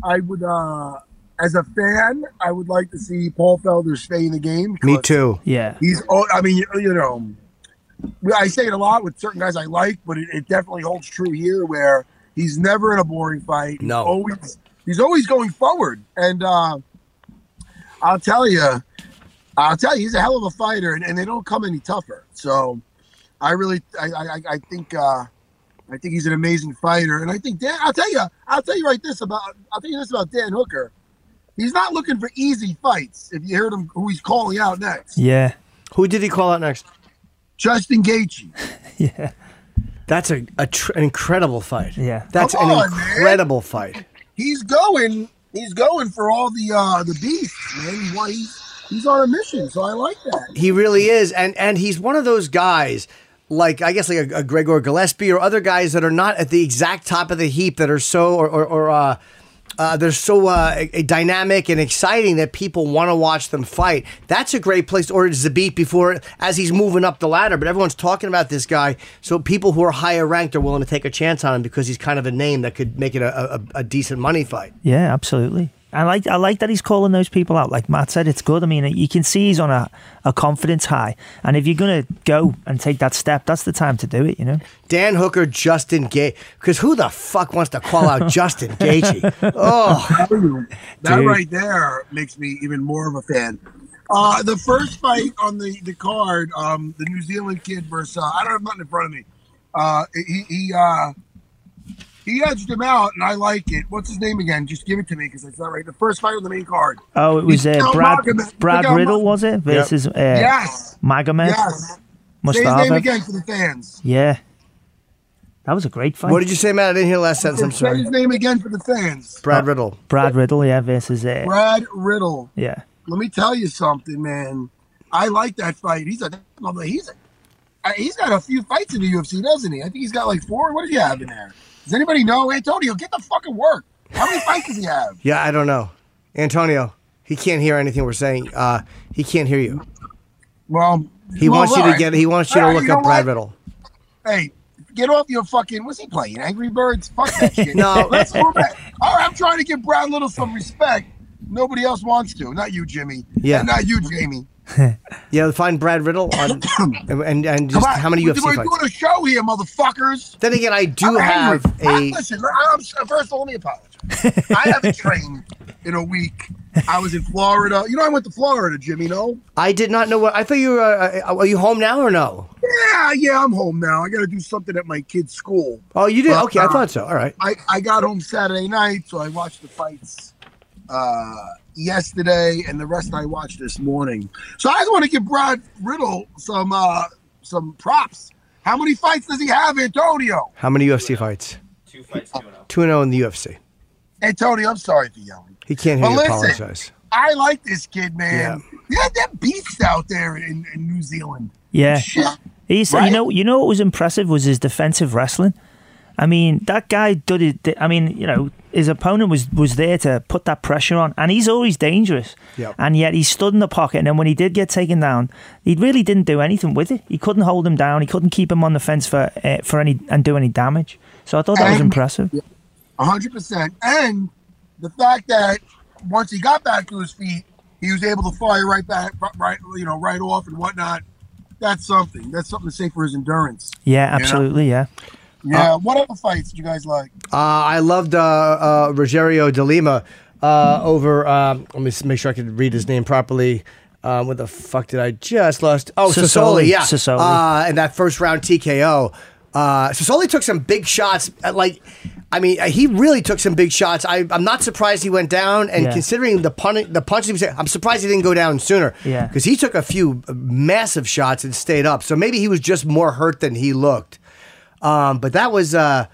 I would, uh, as a fan, I would like to see Paul Felder stay in the game. Me too. Yeah. He's. oh, I mean, you, you know, I say it a lot with certain guys I like, but it, it definitely holds true here, where he's never in a boring fight. He's No. always he's always going forward, and uh, I'll tell you, I'll tell you, he's a hell of a fighter, and, and they don't come any tougher. So I really, I, I, I think, uh, I think he's an amazing fighter, and I think Dan. I'll tell you, I'll tell you right this about, I'll tell you this about Dan Hooker. He's not looking for easy fights. If you heard him, who he's calling out next, Yeah. Who did he call out next? Justin Gaethje. Yeah. That's a, a tr- an incredible fight. Yeah. That's Come an on, man. incredible fight. He's going, he's going for all the uh the beasts, man. Why he's he's on a mission, so I like that. He really is, and and he's one of those guys. Like I guess like a, a Gregor Gillespie or other guys that are not at the exact top of the heap that are so or or, or uh, uh, they're so uh, dynamic and exciting that people want to watch them fight. That's a great place. Or Zabit before as he's moving up the ladder, but everyone's talking about this guy. So people who are higher ranked are willing to take a chance on him because he's kind of a name that could make it a, a, a decent money fight. Yeah, absolutely. I like I like that he's calling those people out. Like Matt said, it's good. I mean, you can see he's on a, a confidence high, and if you're gonna go and take that step, that's the time to do it. You know. Dan Hooker, Justin Gaethje. Because who the fuck wants to call out Justin Gaethje? Oh, That Dude. right there makes me even more of a fan. Uh, the first fight on the, the card, um, the New Zealand kid versus uh, I don't have nothing in front of me. Uh, he he uh, he edged him out, and I like it. What's his name again? Just give it to me because it's not right. The first fight on the main card. Oh, it was uh, Miguel Brad Magomed- Brad Riddell, was it versus uh, yes, Magomed yes. Say his name again for the fans. Yeah, that was a great fight. what did you say, Matt? I didn't hear the last sentence. I'm sorry. Say sorry. his name again for the fans. Brad Riddell. Brad Riddell, yeah, versus uh, Brad Riddell. yeah. Let me tell you something, man. I like that fight. He's a he's a uh, he's got a few fights in the UFC, doesn't he? I think he's got like four. What does he have in there? Does anybody know? Antonio, get the fucking work. How many fights does he have? Yeah, I don't know. Antonio, he can't hear anything we're saying. Uh, he can't hear you. Well, He well, wants you to get. He wants you to right, look you up Brad what? Riddell. Hey, get off your fucking. What's he playing? Angry Birds? Fuck that shit. No. let's move back. All right, I'm trying to give Brad Little some respect. Nobody else wants to. Not you, Jimmy. Yeah. And not you, Jamie. Yeah, find Brad Riddell on and and, just how many we're, UFC we're fights. doing a show here, motherfuckers. Then again, I do I'm have angry. a. I- listen. I'm, first of all, let me apologize. I haven't trained in a week. I was in Florida. You know, I went to Florida, Jimmy. No. I did not know what. I thought you were. Uh, are you home now or no? Yeah, yeah. I'm home now. I got to do something at my kid's school. Oh, you did. Well, Okay, I uh, thought so. All right. I, I got home Saturday night, so I watched the fights uh, yesterday, and the rest I watched this morning. So I just want to give Brad Riddell some uh, some props. How many fights does he have, Antonio? How many UFC fights? Two fights, two and oh. Two and zero in the UFC. Antonio, I'm sorry for yelling. He can't hear But you. listen, Apologize. I like this kid, man. Yeah, they're beasts out there in, in New Zealand. Yeah. Shit. He's, Right? you know, you know what was impressive was his defensive wrestling. I mean, that guy did it. I mean, you know, his opponent was was there to put that pressure on, and he's always dangerous. Yep. And yet he stood in the pocket, and then when he did get taken down, he really didn't do anything with it. He couldn't hold him down. He couldn't keep him on the fence for uh, for any and do any damage. So I thought that was And- impressive. hundred percent. And the fact that once he got back to his feet, he was able to fire right back, right, you know, right off and whatnot. That's something. That's something to say for his endurance. Yeah, absolutely. Yeah. Yeah. what other fights did you guys like? Uh, I loved uh, uh, Rogerio de Lima uh, over. Um, let me make sure I can read his name properly. Um, what the fuck did I just lost? Oh, Sosoli. Sosoli. Yeah, Sosoli. Uh, in that first round TKO. Uh, Sosoli took some big shots. At, like, I mean, uh, he really took some big shots. I, I'm not surprised he went down. And Yeah. considering the pun- the punches he was, I'm surprised he didn't go down sooner. Yeah. because he took a few massive shots and stayed up. So maybe he was just more hurt than he looked. Um, but that was uh,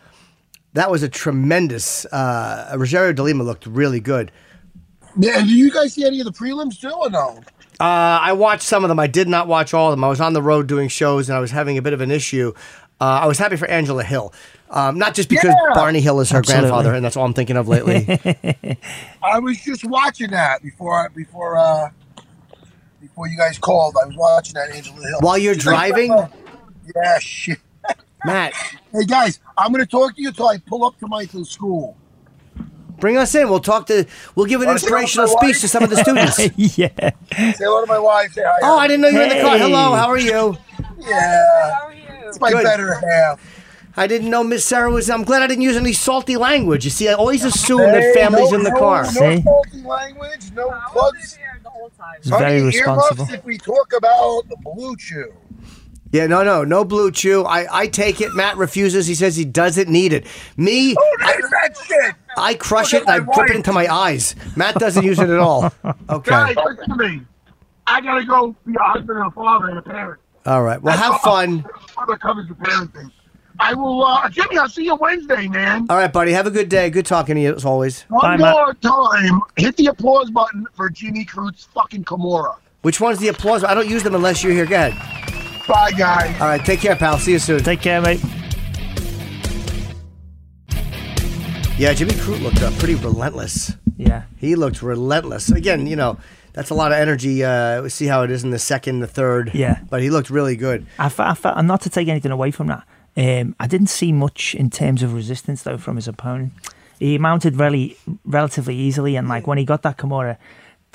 that was a tremendous. Uh, Rogerio de Lima looked really good. Yeah. And do you guys see any of the prelims too, or no? Uh, I watched some of them. I did not watch all of them. I was on the road doing shows and I was having a bit of an issue. Uh, I was happy for Angela Hill, um, not just because Yeah. Barney Hill is her Absolutely. grandfather, and that's all I'm thinking of lately. I was just watching that before before uh before you guys called. I was watching that Angela Hill. While you're driving? Yeah, shit. Matt, Hey guys, I'm gonna talk to you until I pull up to Michael's school. bring us in. We'll talk to. We'll give an Wanna say hello to inspirational my speech wife? to some of the students. yeah. Say hello to my wife. Say hi. oh, I didn't know you were in the car. Hey. Hello, how are you? Yeah. How are you? It's my Good. better half. I didn't know Miss Serra was. I'm glad I didn't use any salty language. You see, I always assume that Hey, family's no- in the no- car. No See? faulty language, no plugs. He's very Honey, responsible. if we talk about the BlueChew. Yeah, no, no, no BlueChew. I, I take it. Matt refuses. He says he doesn't need it. Me, Who needs that shit? I crush Look it and I at my put it into my eyes. Matt doesn't use it at all. Okay. Guys, listen to me. I gotta go be a husband and a father and a parent. All right. Well, That's have all- fun. Father covers the parenting. I will, uh, Jimmy. I'll see you Wednesday, man. All right, buddy. Have a good day. Good talking to you as always. One Bye, Matt. more time, hit the applause button for Jimmy Crute fucking Kimura. Which one's the applause? I don't use them unless you're here. Go ahead. Bye, guys. All right. Take care, pal. See you soon. Take care, mate. Yeah, Jimmy Crute looked uh, pretty relentless. Yeah. He looked relentless. Again, you know, that's a lot of energy. Uh, we'll see how it is in the second, the third. Yeah. But he looked really good. I fe- I fe- and not to take anything away from that, um, I didn't see much in terms of resistance though from his opponent. He mounted really relatively easily, and like when he got that Kimura,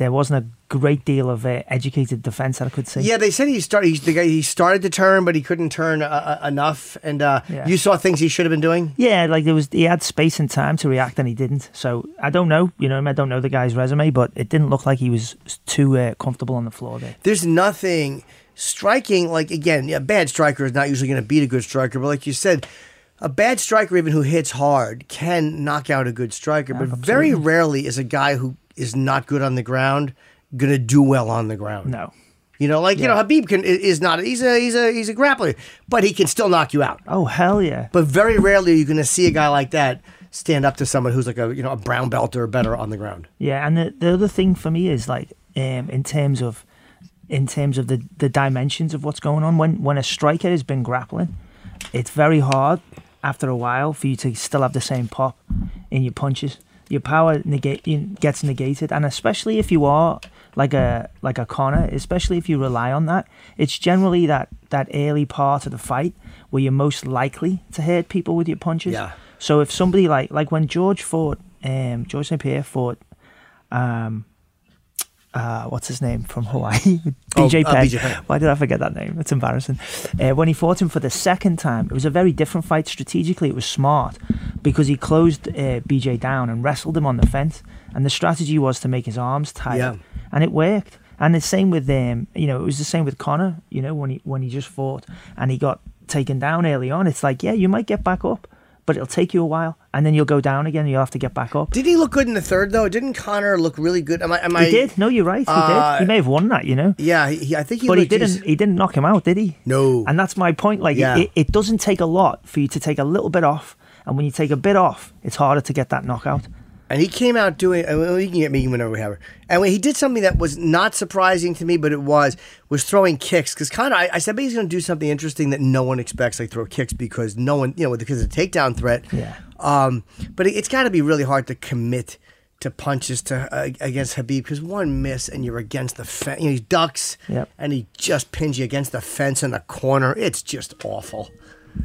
there wasn't a great deal of uh, educated defense that I could see. Yeah, they said he started. He, the guy, he started to turn, but he couldn't turn uh, uh, enough. And uh, Yeah. you saw things he should have been doing. Yeah, like there was, he had space and time to react, and he didn't. So I don't know, you know, I don't know the guy's resume, but it didn't look like he was too uh, comfortable on the floor there. There's nothing striking. Like again, a bad striker is not usually going to beat a good striker, but like you said. A bad striker, even who hits hard, can knock out a good striker. but very rarely is a guy who is not good on the ground going to do well on the ground. No. You know, like you know, Khabib can is not. He's a he's a he's a grappler, but he can still knock you out. Oh hell yeah! But very rarely are you going to see a guy like that stand up to someone who's like a you know a brown belt or better on the ground. Yeah, and the, the other thing for me is like um, in terms of in terms of the, the dimensions of what's going on when when a striker has been grappling, it's very hard after a while for you to still have the same pop in your punches. Your power negate gets negated, and especially if you are like a like a Conor, especially if you rely on that, it's generally that that early part of the fight where you're most likely to hurt people with your punches. Yeah. So if somebody like like when George fought, um, George St Pierre fought, um, uh, what's his name from Hawaii, Oh, BJ uh, Penn. BJ Penn. Why did I forget that name? It's embarrassing. Uh, when he fought him for the second time, it was a very different fight. Strategically, it was smart because he closed uh, BJ down and wrestled him on the fence, and the strategy was to make his arms tight, Yeah. and it worked. And the same with um, you know, it was the same with Conor. You know, when he when he just fought and he got taken down early on, it's like, yeah, you might get back up, but it'll take you a while, and then you'll go down again. and You'll have to get back up. Did he look good in the third though? Didn't Conor look really good? Am I? Am I? He did. No, you're right. He Uh, did. He may have won that. You know. Yeah, he, I think he. but he didn't. He didn't knock him out, did he? No. And that's my point. Like, Yeah. it, it doesn't take a lot for you to take a little bit off, and when you take a bit off, it's harder to get that knockout. And he came out doing. Mean, we can get me whenever we have her. And when he did something that was not surprising to me, but it was was throwing kicks. Because kind of, I, I said, maybe he's going to do something interesting that no one expects, like throw kicks, because no one, you know, because of the takedown threat. Yeah. Um, but it, it's got to be really hard to commit to punches to uh, against Khabib because one miss and you're against the fence. You know, he ducks Yep. and he just pins you against the fence in the corner. It's just awful.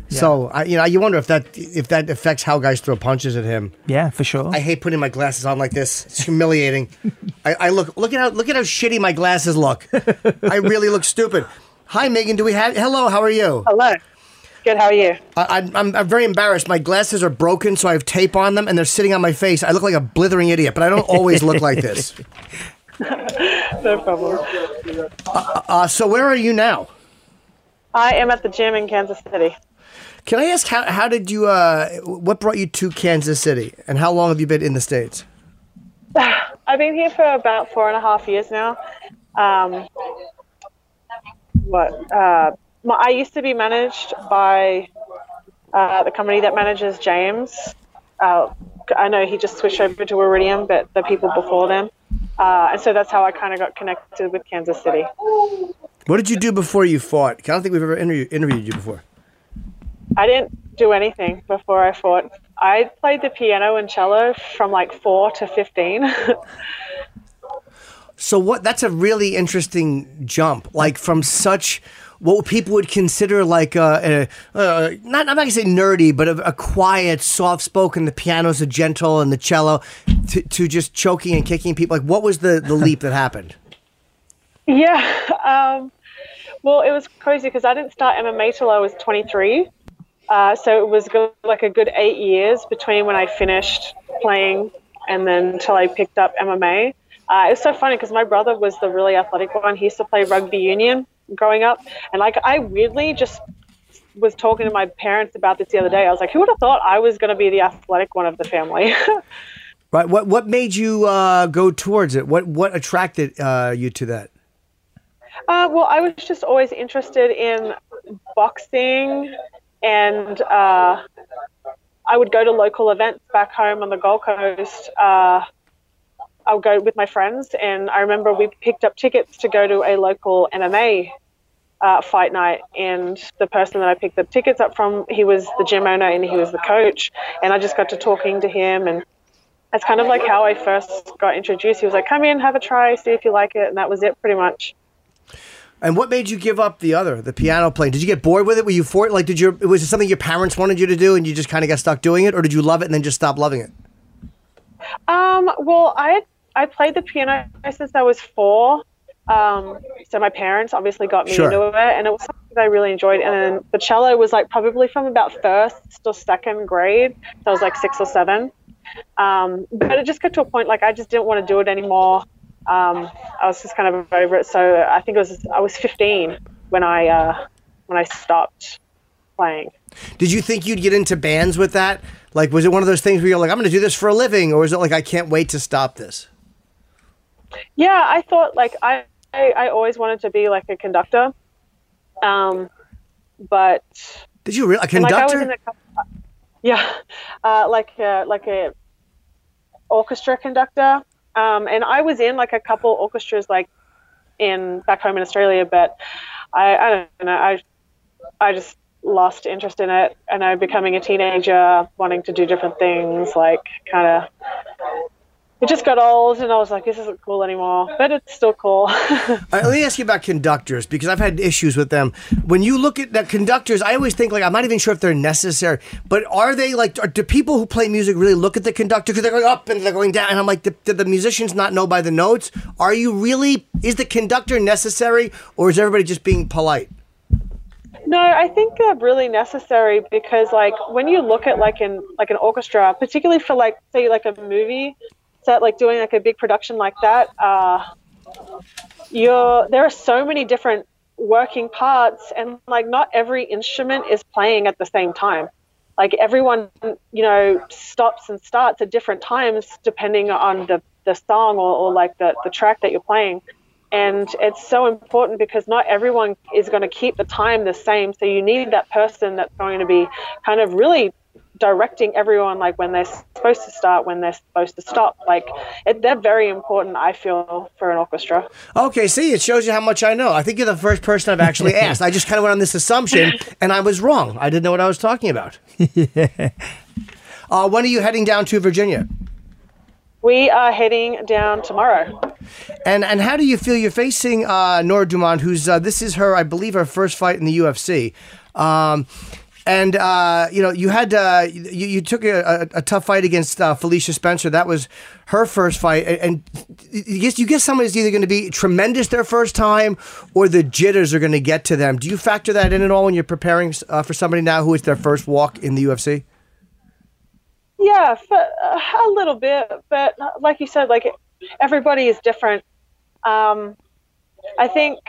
So I, you know, you wonder if that if that affects how guys throw punches at him. Yeah, for sure. I hate putting my glasses on like this. It's humiliating. I, I look look at how look at how shitty my glasses look. I really look stupid. Hi Megan, do we have? Hello, how are you? Hello. Good. How are you? I, I, I'm, I'm very embarrassed. My glasses are broken, so I have tape on them, and they're sitting on my face. I look like a blithering idiot, but I don't always look like this. No problem. Uh, so where are you now? I am at the gym in Kansas City. Can I ask how how did you uh what brought you to Kansas City, and how long have you been in the states? I've been here for about four and a half years now. Um, what? Uh, my, I used to be managed by uh, the company that manages James. Uh, I know he just switched over to Iridium, but the people before them. Uh, and so that's how I kind of got connected with Kansas City. What did you do before you fought? I don't think we've ever interview, interviewed you before. I didn't do anything before I fought. I played the piano and cello from like four to 15. So what? That's a really interesting jump. Like from such what people would consider like a, a, a not I'm not gonna say nerdy, but a, a quiet, soft-spoken. The piano's a gentle and the cello, to, to just choking and kicking people. Like what was the the leap that happened? Yeah. Um, well, it was crazy because I didn't start MMA till I was 23. Uh, so it was go- like a good eight years between when I finished playing and then until I picked up MMA. Uh, it was so funny because my brother was the really athletic one. He used to play rugby union. growing up, and like I weirdly just was talking to my parents about this the other day. I was like, who would have thought I was going to be the athletic one of the family? Right. What What made you uh, go towards it? What What attracted uh, you to that? Uh, well, I was just always interested in boxing, and uh, I would go to local events back home on the Gold Coast. Uh, I would go with my friends, and I remember we picked up tickets to go to a local MMA uh, fight night. And the person that I picked the tickets up from, he was the gym owner and he was the coach, and I just got to talking to him and that's kind of like how I first got introduced. He was like, "Come in, have a try, see if you like it," and that was it, pretty much. And what made you give up the other, the piano playing? Did you get bored with it? Were you for like? Did you? Was it something your parents wanted you to do, and you just kind of got stuck doing it, or did you love it and then just stop loving it? Um, well, I I played the piano since I was four. Um, so my parents obviously got me Sure. into it, and it was something that I really enjoyed. And then the cello was like probably from about first or second grade. So I was like six or seven. Um, but it just got to a point like I just didn't want to do it anymore. Um, I was just kind of over it. So I think it was I was 15 when I uh, when I stopped playing. Did you think you'd get into bands with that? Like, was it one of those things where you're like, I'm going to do this for a living, or is it like, I can't wait to stop this? Yeah, I thought like I I, I always wanted to be like a conductor. Um, but Did you really? A and, like, I was conductor? in a yeah, uh, like a, like a orchestra conductor. Um, and I was in like a couple orchestras like in back home in Australia, but I, I don't know. I I just lost interest in it, and I becoming a teenager, wanting to do different things, like kind of. It just got old, and I was like, "This isn't cool anymore," but it's still cool. Right, let me ask you about conductors because I've had issues with them. When you look at the conductors, I always think like I'm not even sure if they're necessary, but are they like? Are, do people who play music really look at the conductor because they're going up and they're going down? And I'm like, did, did the musicians not know by the notes? Are you really? Is the conductor necessary, or is everybody just being polite? No, I think they're really necessary because, like, when you look at like in like an orchestra, particularly for like say like a movie set, like doing like a big production like that, uh, you're there are so many different working parts, and like not every instrument is playing at the same time. Like everyone, you know, stops and starts at different times depending on the the song or, or like the the track that you're playing and it's so important because not everyone is going to keep the time the same so you need that person that's going to be kind of really directing everyone like when they're supposed to start when they're supposed to stop like it, they're very important i feel for an orchestra Okay, see, it shows you how much I know. I think you're the first person I've actually asked. I just kind of went on this assumption, and I was wrong. I didn't know what I was talking about. uh, when are you heading down to Virginia? we are heading down tomorrow And and how do you feel? You're facing uh, Norma Dumont, who's uh, this is her, I believe, her first fight in the UFC. Um, and uh, you know, you had uh, you, you took a, a, a tough fight against uh, Felicia Spencer. That was her first fight, and, and you guess you guess somebody's either going to be tremendous their first time, or the jitters are going to get to them. Do you factor that in at all when you're preparing uh, for somebody now who is their first walk in the UFC? Yeah, uh, a little bit, but like you said, like everybody is different. Um, I think,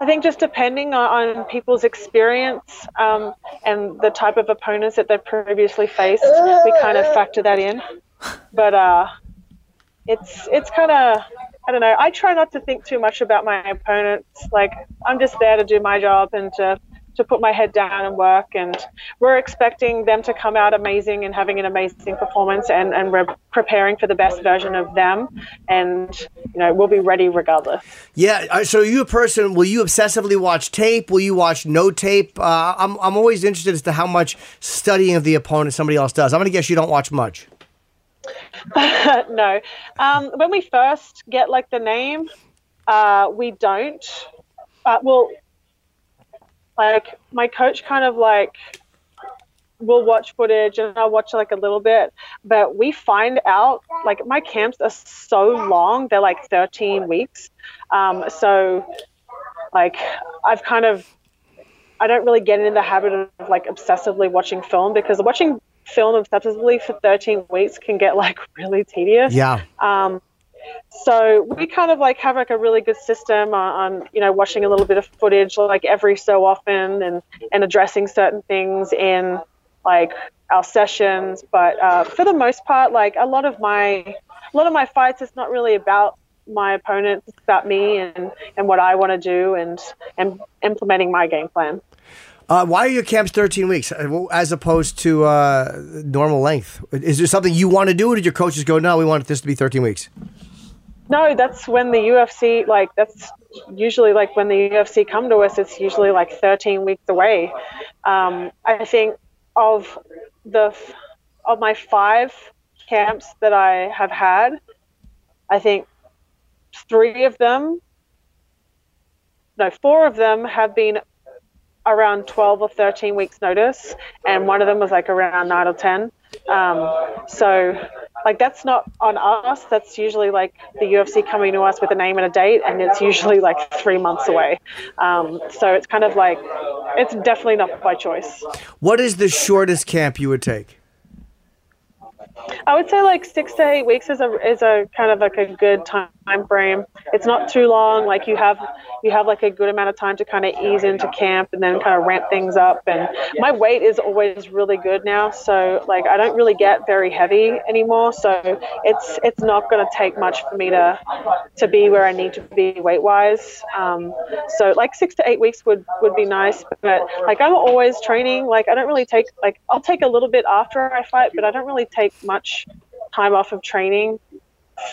I think just depending on, people's experience um, and the type of opponents that they've previously faced, we kind of factor that in. But uh, it's it's kind of I don't know. I try not to think too much about my opponents. Like I'm just there to do my job and to to put my head down and work. And we're expecting them to come out amazing and having an amazing performance, and and we're preparing for the best version of them. And you know we'll be ready regardless. Yeah. uh, So, you a person? Will you obsessively watch tape? Will you watch no tape? Uh, I'm I'm always interested as to how much studying of the opponent somebody else does. I'm gonna guess you don't watch much. no. Um, when we first get like the name, uh, we don't. Uh, well, like my coach kind of like will watch footage and I'll watch like a little bit, but we find out like my camps are so long; they're like 13 weeks. Um, so, like, I've kind of I don't really get into the habit of like obsessively watching film because watching film obsessively for 13 weeks can get like really tedious. Yeah. Um, so we kind of like have like a really good system on, on, you know watching a little bit of footage like every so often and and addressing certain things in like our sessions but uh, for the most part like a lot of my a lot of my fights it's not really about my opponent it's about me and and what I want to do and and implementing my game plan Uh, why are your camps 13 weeks uh, as opposed to uh, normal length? Is there something you want to do, or did your coaches go, no, we want this to be 13 weeks? No, that's when the UFC like that's usually like when the UFC come to us. It's usually like 13 weeks away. Um, I think of the of my five camps that I have had, I think three of them, no, four of them have been around 12 or 13 weeks notice, and one of them was like around nine or 10. Um, so like that's not on us. That's usually like the UFC coming to us with a name and a date, and it's usually like three months away. Um, so it's kind of like it's definitely not by choice. What is the shortest camp you would take? I would say like six to eight weeks is a is a kind of like a good time frame. It's not too long. Like you have you have like a good amount of time to kind of ease into camp and then kind of ramp things up. And my weight is always really good now, so like I don't really get very heavy anymore. So it's it's not going to take much for me to to be where I need to be weight wise. Um, so like six to eight weeks would would be nice. But like I'm always training. Like I don't really take like I'll take a little bit after I fight, but I don't really take much time off of training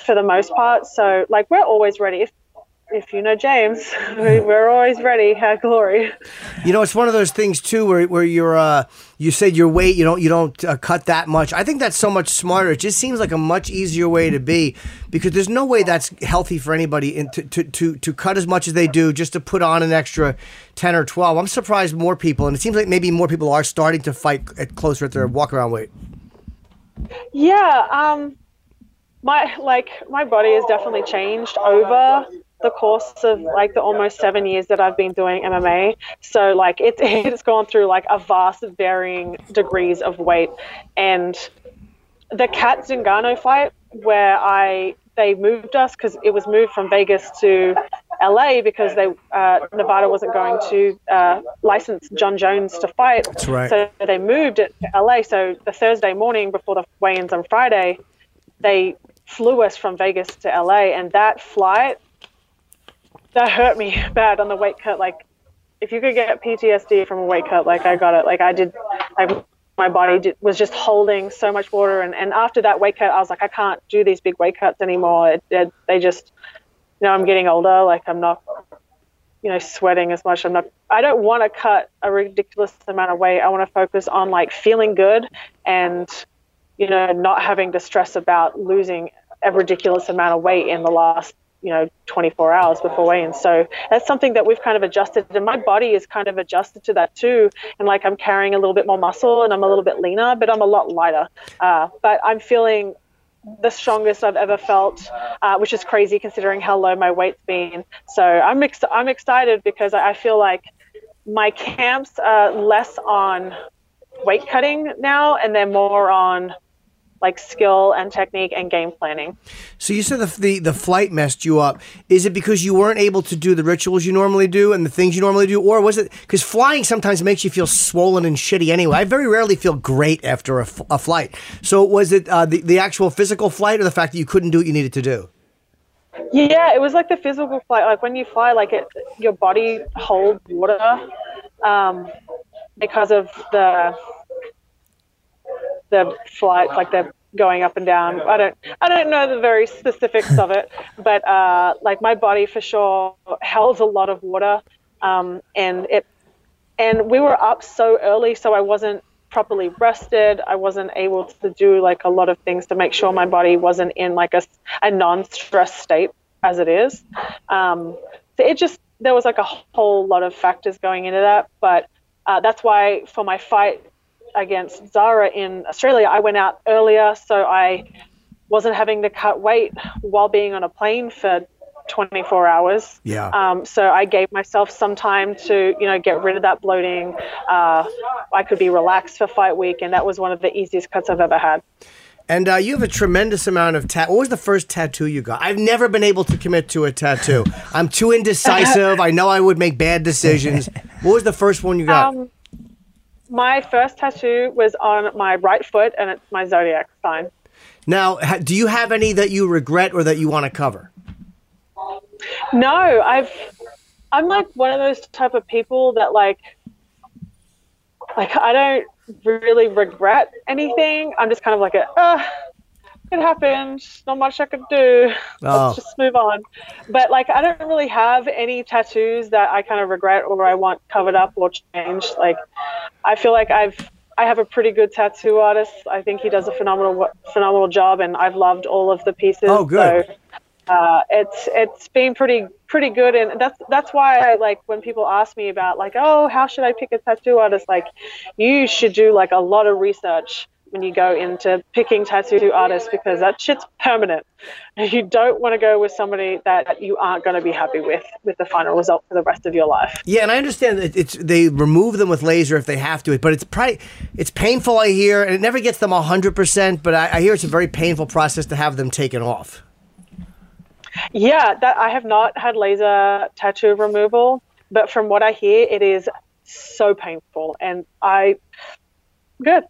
for the most part. So like we're always ready. If if you know James, we're always ready at Glory. You know, it's one of those things too, where where you're uh, you said your weight, you don't you don't uh, cut that much. I think that's so much smarter. It just seems like a much easier way to be because there's no way that's healthy for anybody in to, to, to, to cut as much as they do just to put on an extra ten or twelve. I'm surprised more people, and it seems like maybe more people are starting to fight at closer at their walk around weight. Yeah, um, my like my body has definitely changed over the course of like the almost seven years that I've been doing MMA. So like it, it's gone through like a vast varying degrees of weight. And the Cat Zingano fight where I they moved us because it was moved from Vegas to LA because they uh, Nevada wasn't going to uh, license Jon Jones to fight. That's right. So they moved it to LA. So the Thursday morning before the weigh-ins on Friday, they flew us from Vegas to LA, and that flight that hurt me bad on the weight cut. Like, if you could get PTSD from a weight cut, like I got it. Like I did, like my body did, was just holding so much water. And, and after that weight cut, I was like, I can't do these big weight cuts anymore. It, it, they just, you know, I'm getting older. Like I'm not, you know, sweating as much. I'm not. I don't want to cut a ridiculous amount of weight. I want to focus on like feeling good and, you know, not having to stress about losing a ridiculous amount of weight in the last you know 24 hours before weigh-in so that's something that we've kind of adjusted and my body is kind of adjusted to that too. And like i'm carrying a little bit more muscle and i'm a little bit leaner but i'm a lot lighter. Uh, but i'm feeling the strongest I've ever felt, uh, which is crazy considering how low my weight's been. So I'm ex- I'm excited because I feel like my camps are less on weight cutting now, and they're more on like skill and technique and game planning. So you said the, the the flight messed you up. Is it because you weren't able to do the rituals you normally do and the things you normally do, or was it because flying sometimes makes you feel swollen and shitty anyway? I very rarely feel great after a, f- a flight. So was it uh, the the actual physical flight, or the fact that you couldn't do what you needed to do? Yeah, it was like the physical flight. Like when you fly, like it, your body holds water um, because of the the flight, like they're going up and down. I don't I don't know the very specifics of it, but uh, like my body for sure held a lot of water, um, and it and we were up so early, so I wasn't properly rested. I wasn't able to do like a lot of things to make sure my body wasn't in like a, a non-stress state as it is. Um, so it just there was like a whole lot of factors going into that, but uh, that's why for my fight against Zarah in Australia, I went out earlier, so I wasn't having to cut weight while being on a plane for 24 hours. Yeah. Um, so I gave myself some time to, you know, get rid of that bloating. Uh, I could be relaxed for fight week, and that was one of the easiest cuts I've ever had. And uh, you have a tremendous amount of tat. What was the first tattoo you got? I've never been able to commit to a tattoo. I'm too indecisive. I know I would make bad decisions. What was the first one you got? Um, my first tattoo was on my right foot, and it's my zodiac sign. now, do you have any that you regret or that you want to cover? No, I've I'm like one of those type of people that like like I don't really regret anything. I'm just kind of like a uh, it happened. Not much I could do. Oh. Let's just move on. But like I don't really have any tattoos that I kind of regret or I want covered up or changed. Like I feel like I've I have a pretty good tattoo artist. I think he does a phenomenal phenomenal job, and I've loved all of the pieces. Oh, good. So, uh, it's it's been pretty pretty good, and that's that's why I like when people ask me about like, oh, how should I pick a tattoo artist? Like, you should do like a lot of research when you go into picking tattoo artists because that shit's permanent. You don't want to go with somebody that you aren't going to be happy with with the final result for the rest of your life. Yeah, and I understand that it's they remove them with laser if they have to, but it's probably it's painful. I hear, and it never gets them hundred percent. But I, I hear it's a very painful process to have them taken off. Yeah, that I have not had laser tattoo removal, but from what I hear, it is so painful, and I good.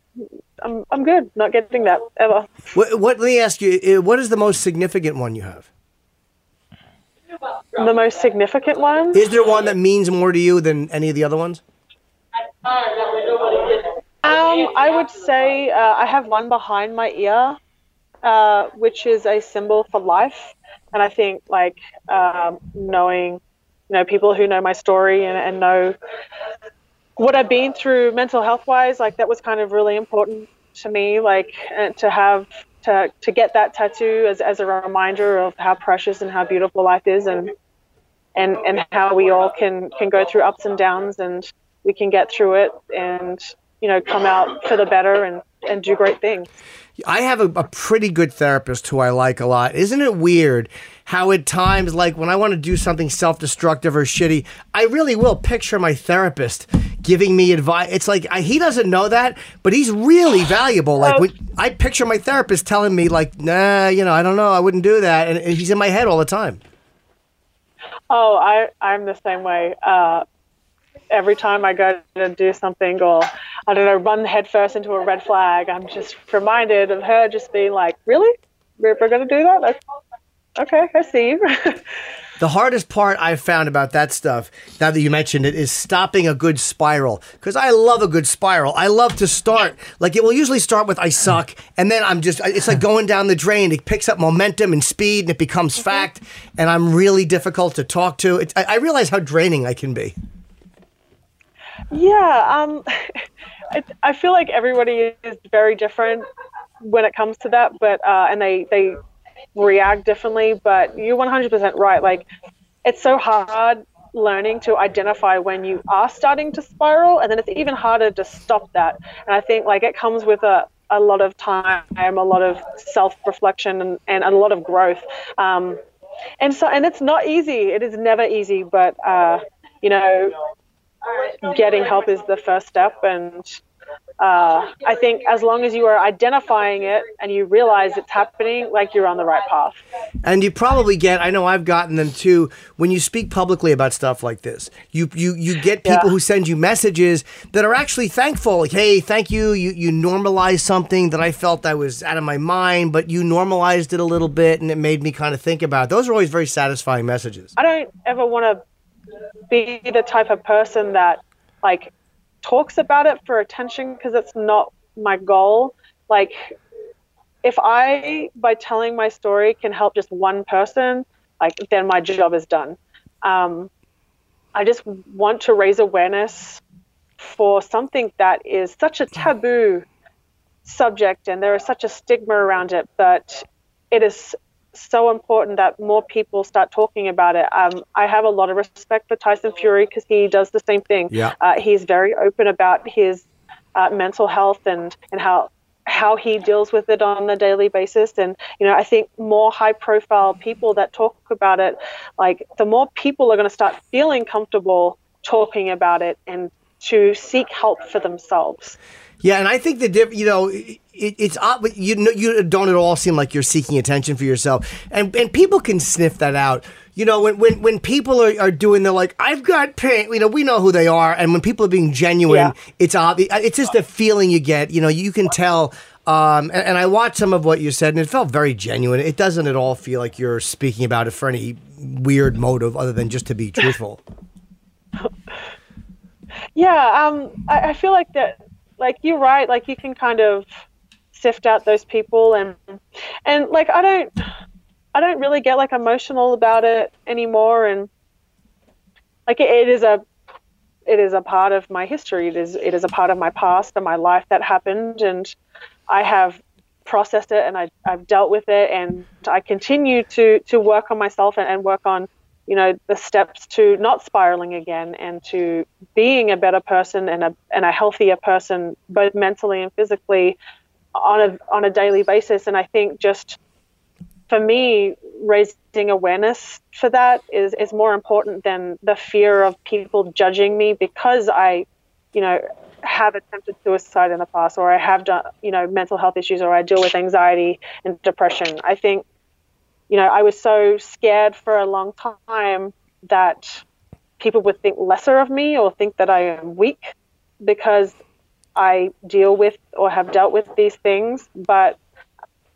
I'm I'm good. Not getting that ever. What, what? Let me ask you. uh, What is the most significant one you have? The most significant one. Is there one that means more to you than any of the other ones? Um, I would say uh, I have one behind my ear, uh, which is a symbol for life, and I think like um, knowing, you know, people who know my story and, and know what I've been through mental health wise, like that was kind of really important to me, like uh, to have to to get that tattoo as as a reminder of how precious and how beautiful life is, and and and how we all can can go through ups and downs, and we can get through it, and you know, come out for the better and and do great things. I have a, a pretty good therapist who I like a lot. Isn't it weird how at times, like when I want to do something self destructive or shitty, I really will picture my therapist giving me advice. It's like I, he doesn't know that, but he's really valuable. Like when, I picture my therapist telling me, like, nah, you know, I don't know, I wouldn't do that. And, and he's in my head all the time. Oh, I I'm the same way. Uh, every time I go to do something or I don't know, run headfirst into a red flag, I'm just reminded of her just being like, "Really, we're, we're going to do that? Okay, I see you." The hardest part I've found about that stuff, now that you mentioned it, is stopping a good spiral. Because I love a good spiral. I love to start, like, it will usually start with I suck, and then I'm just, it's like going down the drain. It picks up momentum and speed, and it becomes mm-hmm. fact, and I'm really difficult to talk to. It, I, I realize how draining I can be. Yeah, um, I, I feel like everybody is very different when it comes to that, but uh, and they they react differently. But you're 100% right. Like, it's so hard learning to identify when you are starting to spiral, and then it's even harder to stop that. And I think like it comes with a a lot of time, a lot of self reflection, and, and a lot of growth. Um, and so, and it's not easy. It is never easy, but uh, you know, getting help is the first step and uh, i think as long as you are identifying it and you realize it's happening like you're on the right path And you probably get, I know I've gotten them too, when you speak publicly about stuff like this. You you, you get people Yeah. who send you messages that are actually thankful. Like, hey, thank you. You you normalized something that I felt I was out of my mind, but you normalized it a little bit and it made me kind of think about it. Those are always very satisfying messages. i don't ever want to be the type of person that like talks about it for attention because it's not my goal. Like if i by telling my story can help just one person like then my job is done. Um, i just want to raise awareness for something that is such a taboo subject and there is such a stigma around it but it is so important that more people start talking about it. Um, I have a lot of respect for Tyson Fury because he does the same thing. Yeah. Uh, he's very open about his uh, mental health and, and how how he deals with it on a daily basis. And you know, I think more high profile people that talk about it, like the more people are going to start feeling comfortable talking about it and to seek help for themselves. Yeah, and I think the diff, you know, it, it's odd, but you know, you don't at all seem like you're seeking attention for yourself, and and people can sniff that out. You know, when when when people are, are doing, they're like, "I've got pain." You know, we know who they are, and when people are being genuine, Yeah. it's obvious. It's just a feeling you get. You know, you can tell. Um, and, and I watched some of what you said, and it felt very genuine. It doesn't at all feel like you're speaking about it for any weird motive other than just to be truthful. Yeah, um, I, I feel like that. Like you're right. Like you can kind of sift out those people, and and like I don't, I don't really get like emotional about it anymore, and like it, it is a, it is a part of my history. It is it is a part of my past and my life that happened, and I have processed it and I, I've dealt with it, and I continue to to work on myself and, and work on you know the steps to not spiraling again and to being a better person and a and a healthier person both mentally and physically on a on a daily basis. And I think just for me raising awareness for that is is more important than the fear of people judging me because I you know have attempted suicide in the past or I have done you know mental health issues or I deal with anxiety and depression. I think you know, I was so scared for a long time that people would think lesser of me or think that I am weak because I deal with or have dealt with these things. But,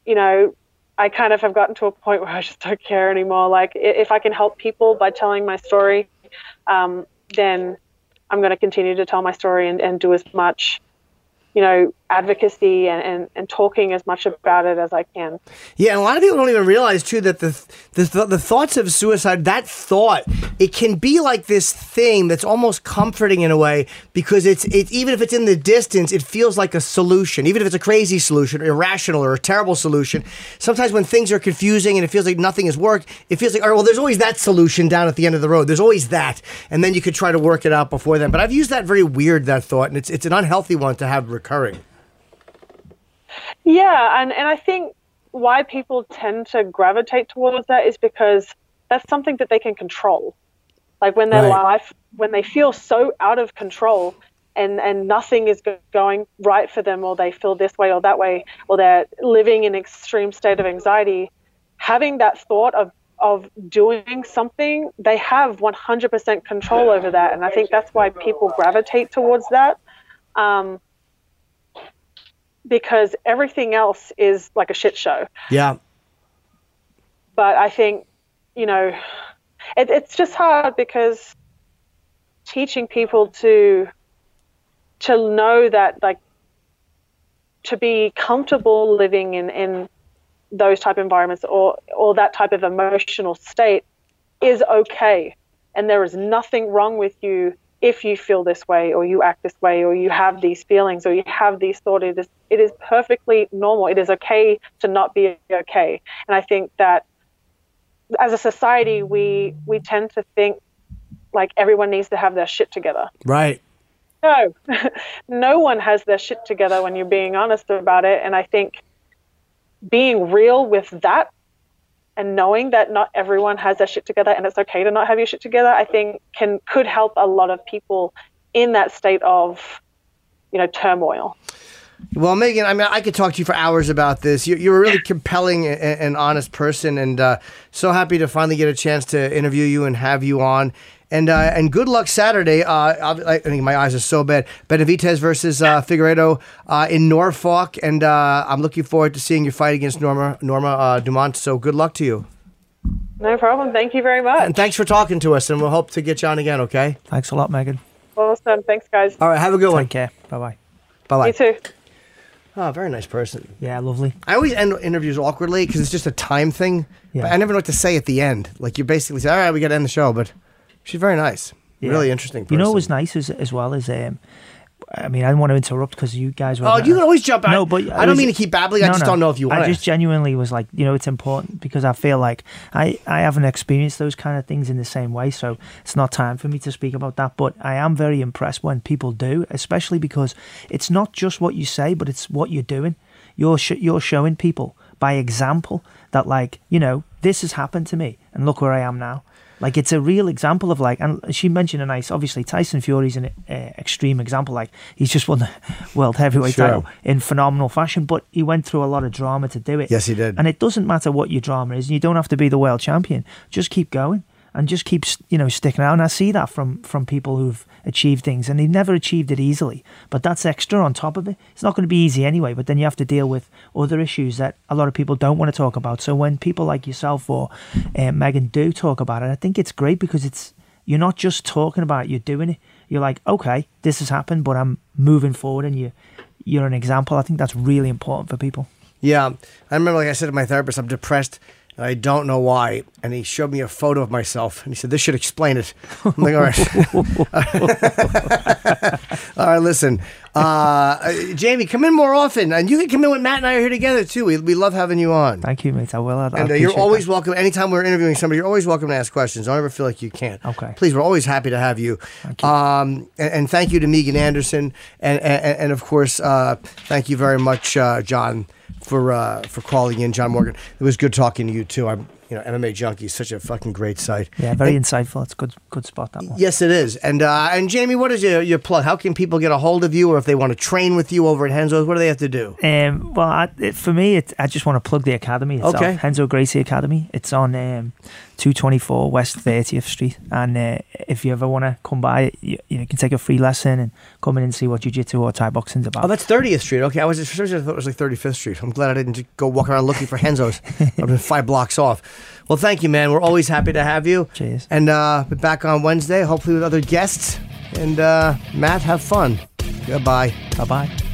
you know, I kind of have gotten to a point where I just don't care anymore. Like, if I can help people by telling my story, um, then I'm going to continue to tell my story and, and do as much, you know, advocacy and, and, and talking as much about it as I can. Yeah, and a lot of people don't even realize too that the the, the thoughts of suicide, that thought, it can be like this thing that's almost comforting in a way because it's it even if it's in the distance, it feels like a solution, even if it's a crazy solution, or irrational, or a terrible solution. Sometimes when things are confusing and it feels like nothing has worked, it feels like, all right, well, there's always that solution down at the end of the road. There's always that, and then you could try to work it out before then. But I've used that very weird that thought, and it's it's an unhealthy one to have recurring. Yeah, and, and I think why people tend to gravitate towards that is because that's something that they can control. Like when their Right. life, when they feel so out of control and, and nothing is going right for them, or they feel this way or that way, or they're living in extreme state of anxiety, having that thought of, of doing something, they have 100% control over that. And I think that's why people gravitate towards that. Um, because everything else is like a shit show. Yeah. But I think, you know, it, it's just hard because teaching people to to know that like to be comfortable living in, in those type of environments or or that type of emotional state is okay and there is nothing wrong with you if you feel this way or you act this way or you have these feelings or you have these thoughts it is, it is perfectly normal it is okay to not be okay and i think that as a society we we tend to think like everyone needs to have their shit together Right. no, no one has their shit together when you're being honest about it. And I think being real with that and knowing that not everyone has their shit together and it's okay to not have your shit together, I think can could help a lot of people in that state of, you know, turmoil. Well, Megan, I mean, I could talk to you for hours about this. You're, you're a really compelling and, and honest person, and uh, so happy to finally get a chance to interview you and have you on. And uh, and good luck Saturday. Uh, I'll- I, I think my eyes are so bad. Benavides versus uh, Figueiredo uh, in Norfolk, and uh, I'm looking forward to seeing your fight against Norma Norma uh, Dumont. So good luck to you, No problem. Thank you very much. and thanks for talking to us. And we'll hope to get you on again. Okay. Thanks a lot, Megan. Awesome. Thanks, guys. All right. Have a good one. Take care. Bye bye. Bye bye. You too. Oh, very nice person. Yeah, lovely. I always end interviews awkwardly because it's just a time thing. Yeah. But I never know what to say at the end. Like you basically say, "All right, we got to end the show," but she's very nice, Yeah. really interesting. Person. You know what was nice as, as well as um, I mean, I don't want to interrupt because you guys were. Oh, you can always jump out. No, but I don't was- mean to keep babbling. I No, just no. don't know if you want I just genuinely was like, you know, it's important because I feel like I, I haven't experienced those kind of things in the same way. So it's not time for me to speak about that. But I am very impressed when people do, especially because it's not just what you say, but it's what you're doing. You're sh- you're showing people by example that like you know this has happened to me and look where I am now. Like it's a real example of like, and she mentioned a nice. Obviously, Tyson Fury's an uh, extreme example. Like he's just won the world heavyweight Sure. title in phenomenal fashion, but he went through a lot of drama to do it. Yes, he did. And it doesn't matter what your drama is, and you don't have to be the world champion. Just keep going and just keep you know sticking out. And I see that from from people who've achieved things, and they've never achieved it easily. But that's extra on top of it. It's not going to be easy anyway. But then you have to deal with other issues that a lot of people don't want to talk about. So when people like yourself or uh, Megan do talk about it, I think it's great because it's you're not just talking about it, you're doing it. You're like, okay, this has happened, but I'm moving forward, and you you're an example. I think that's really important for people. Yeah, I remember, like I said to my therapist, I'm depressed I don't know why. And he showed me a photo of myself and he said, This should explain it. I'm like, All right. All right, listen. Uh, Jamie, come in more often. And you can come in when Matt and I are here together, too. We, we love having you on. Thank you, mate. I will. I, And uh, you're always that. welcome. Anytime we're interviewing somebody, you're always welcome to ask questions. Don't ever feel like you can't. Okay. Please, we're always happy to have you. Um, and, and thank you to Megan Anderson, and and, and of course, uh, thank you very much, uh, John, for uh, for calling in, John Morgan. It was good talking to you too. I'm, you know, MMA Junkie, is such a fucking great site. Yeah, very And- insightful. It's good good spot that one. Yes, it is. And uh, and Jamie, what is your, your plug? How can people get a hold of you, or if they want to train with you over at Renzo's, what do they have to do? Um, well, I, it, for me, it, I just want to plug the academy itself. Okay. Renzo Gracie Academy. It's on um, 224 West 30th Street. And uh, if you ever want to come by, you, you can take a free lesson and come in and see what jiu jitsu or Thai boxing's about. Oh, that's 30th Street. Okay, I was reason I thought it was like 35th Street. I'm glad I didn't just go walk around looking for Renzo's. I've been five blocks off. Well, thank you, man. We're always happy to have you. Cheers. And uh, be back on Wednesday, hopefully with other guests. And uh, Matt, have fun. Goodbye. Bye bye.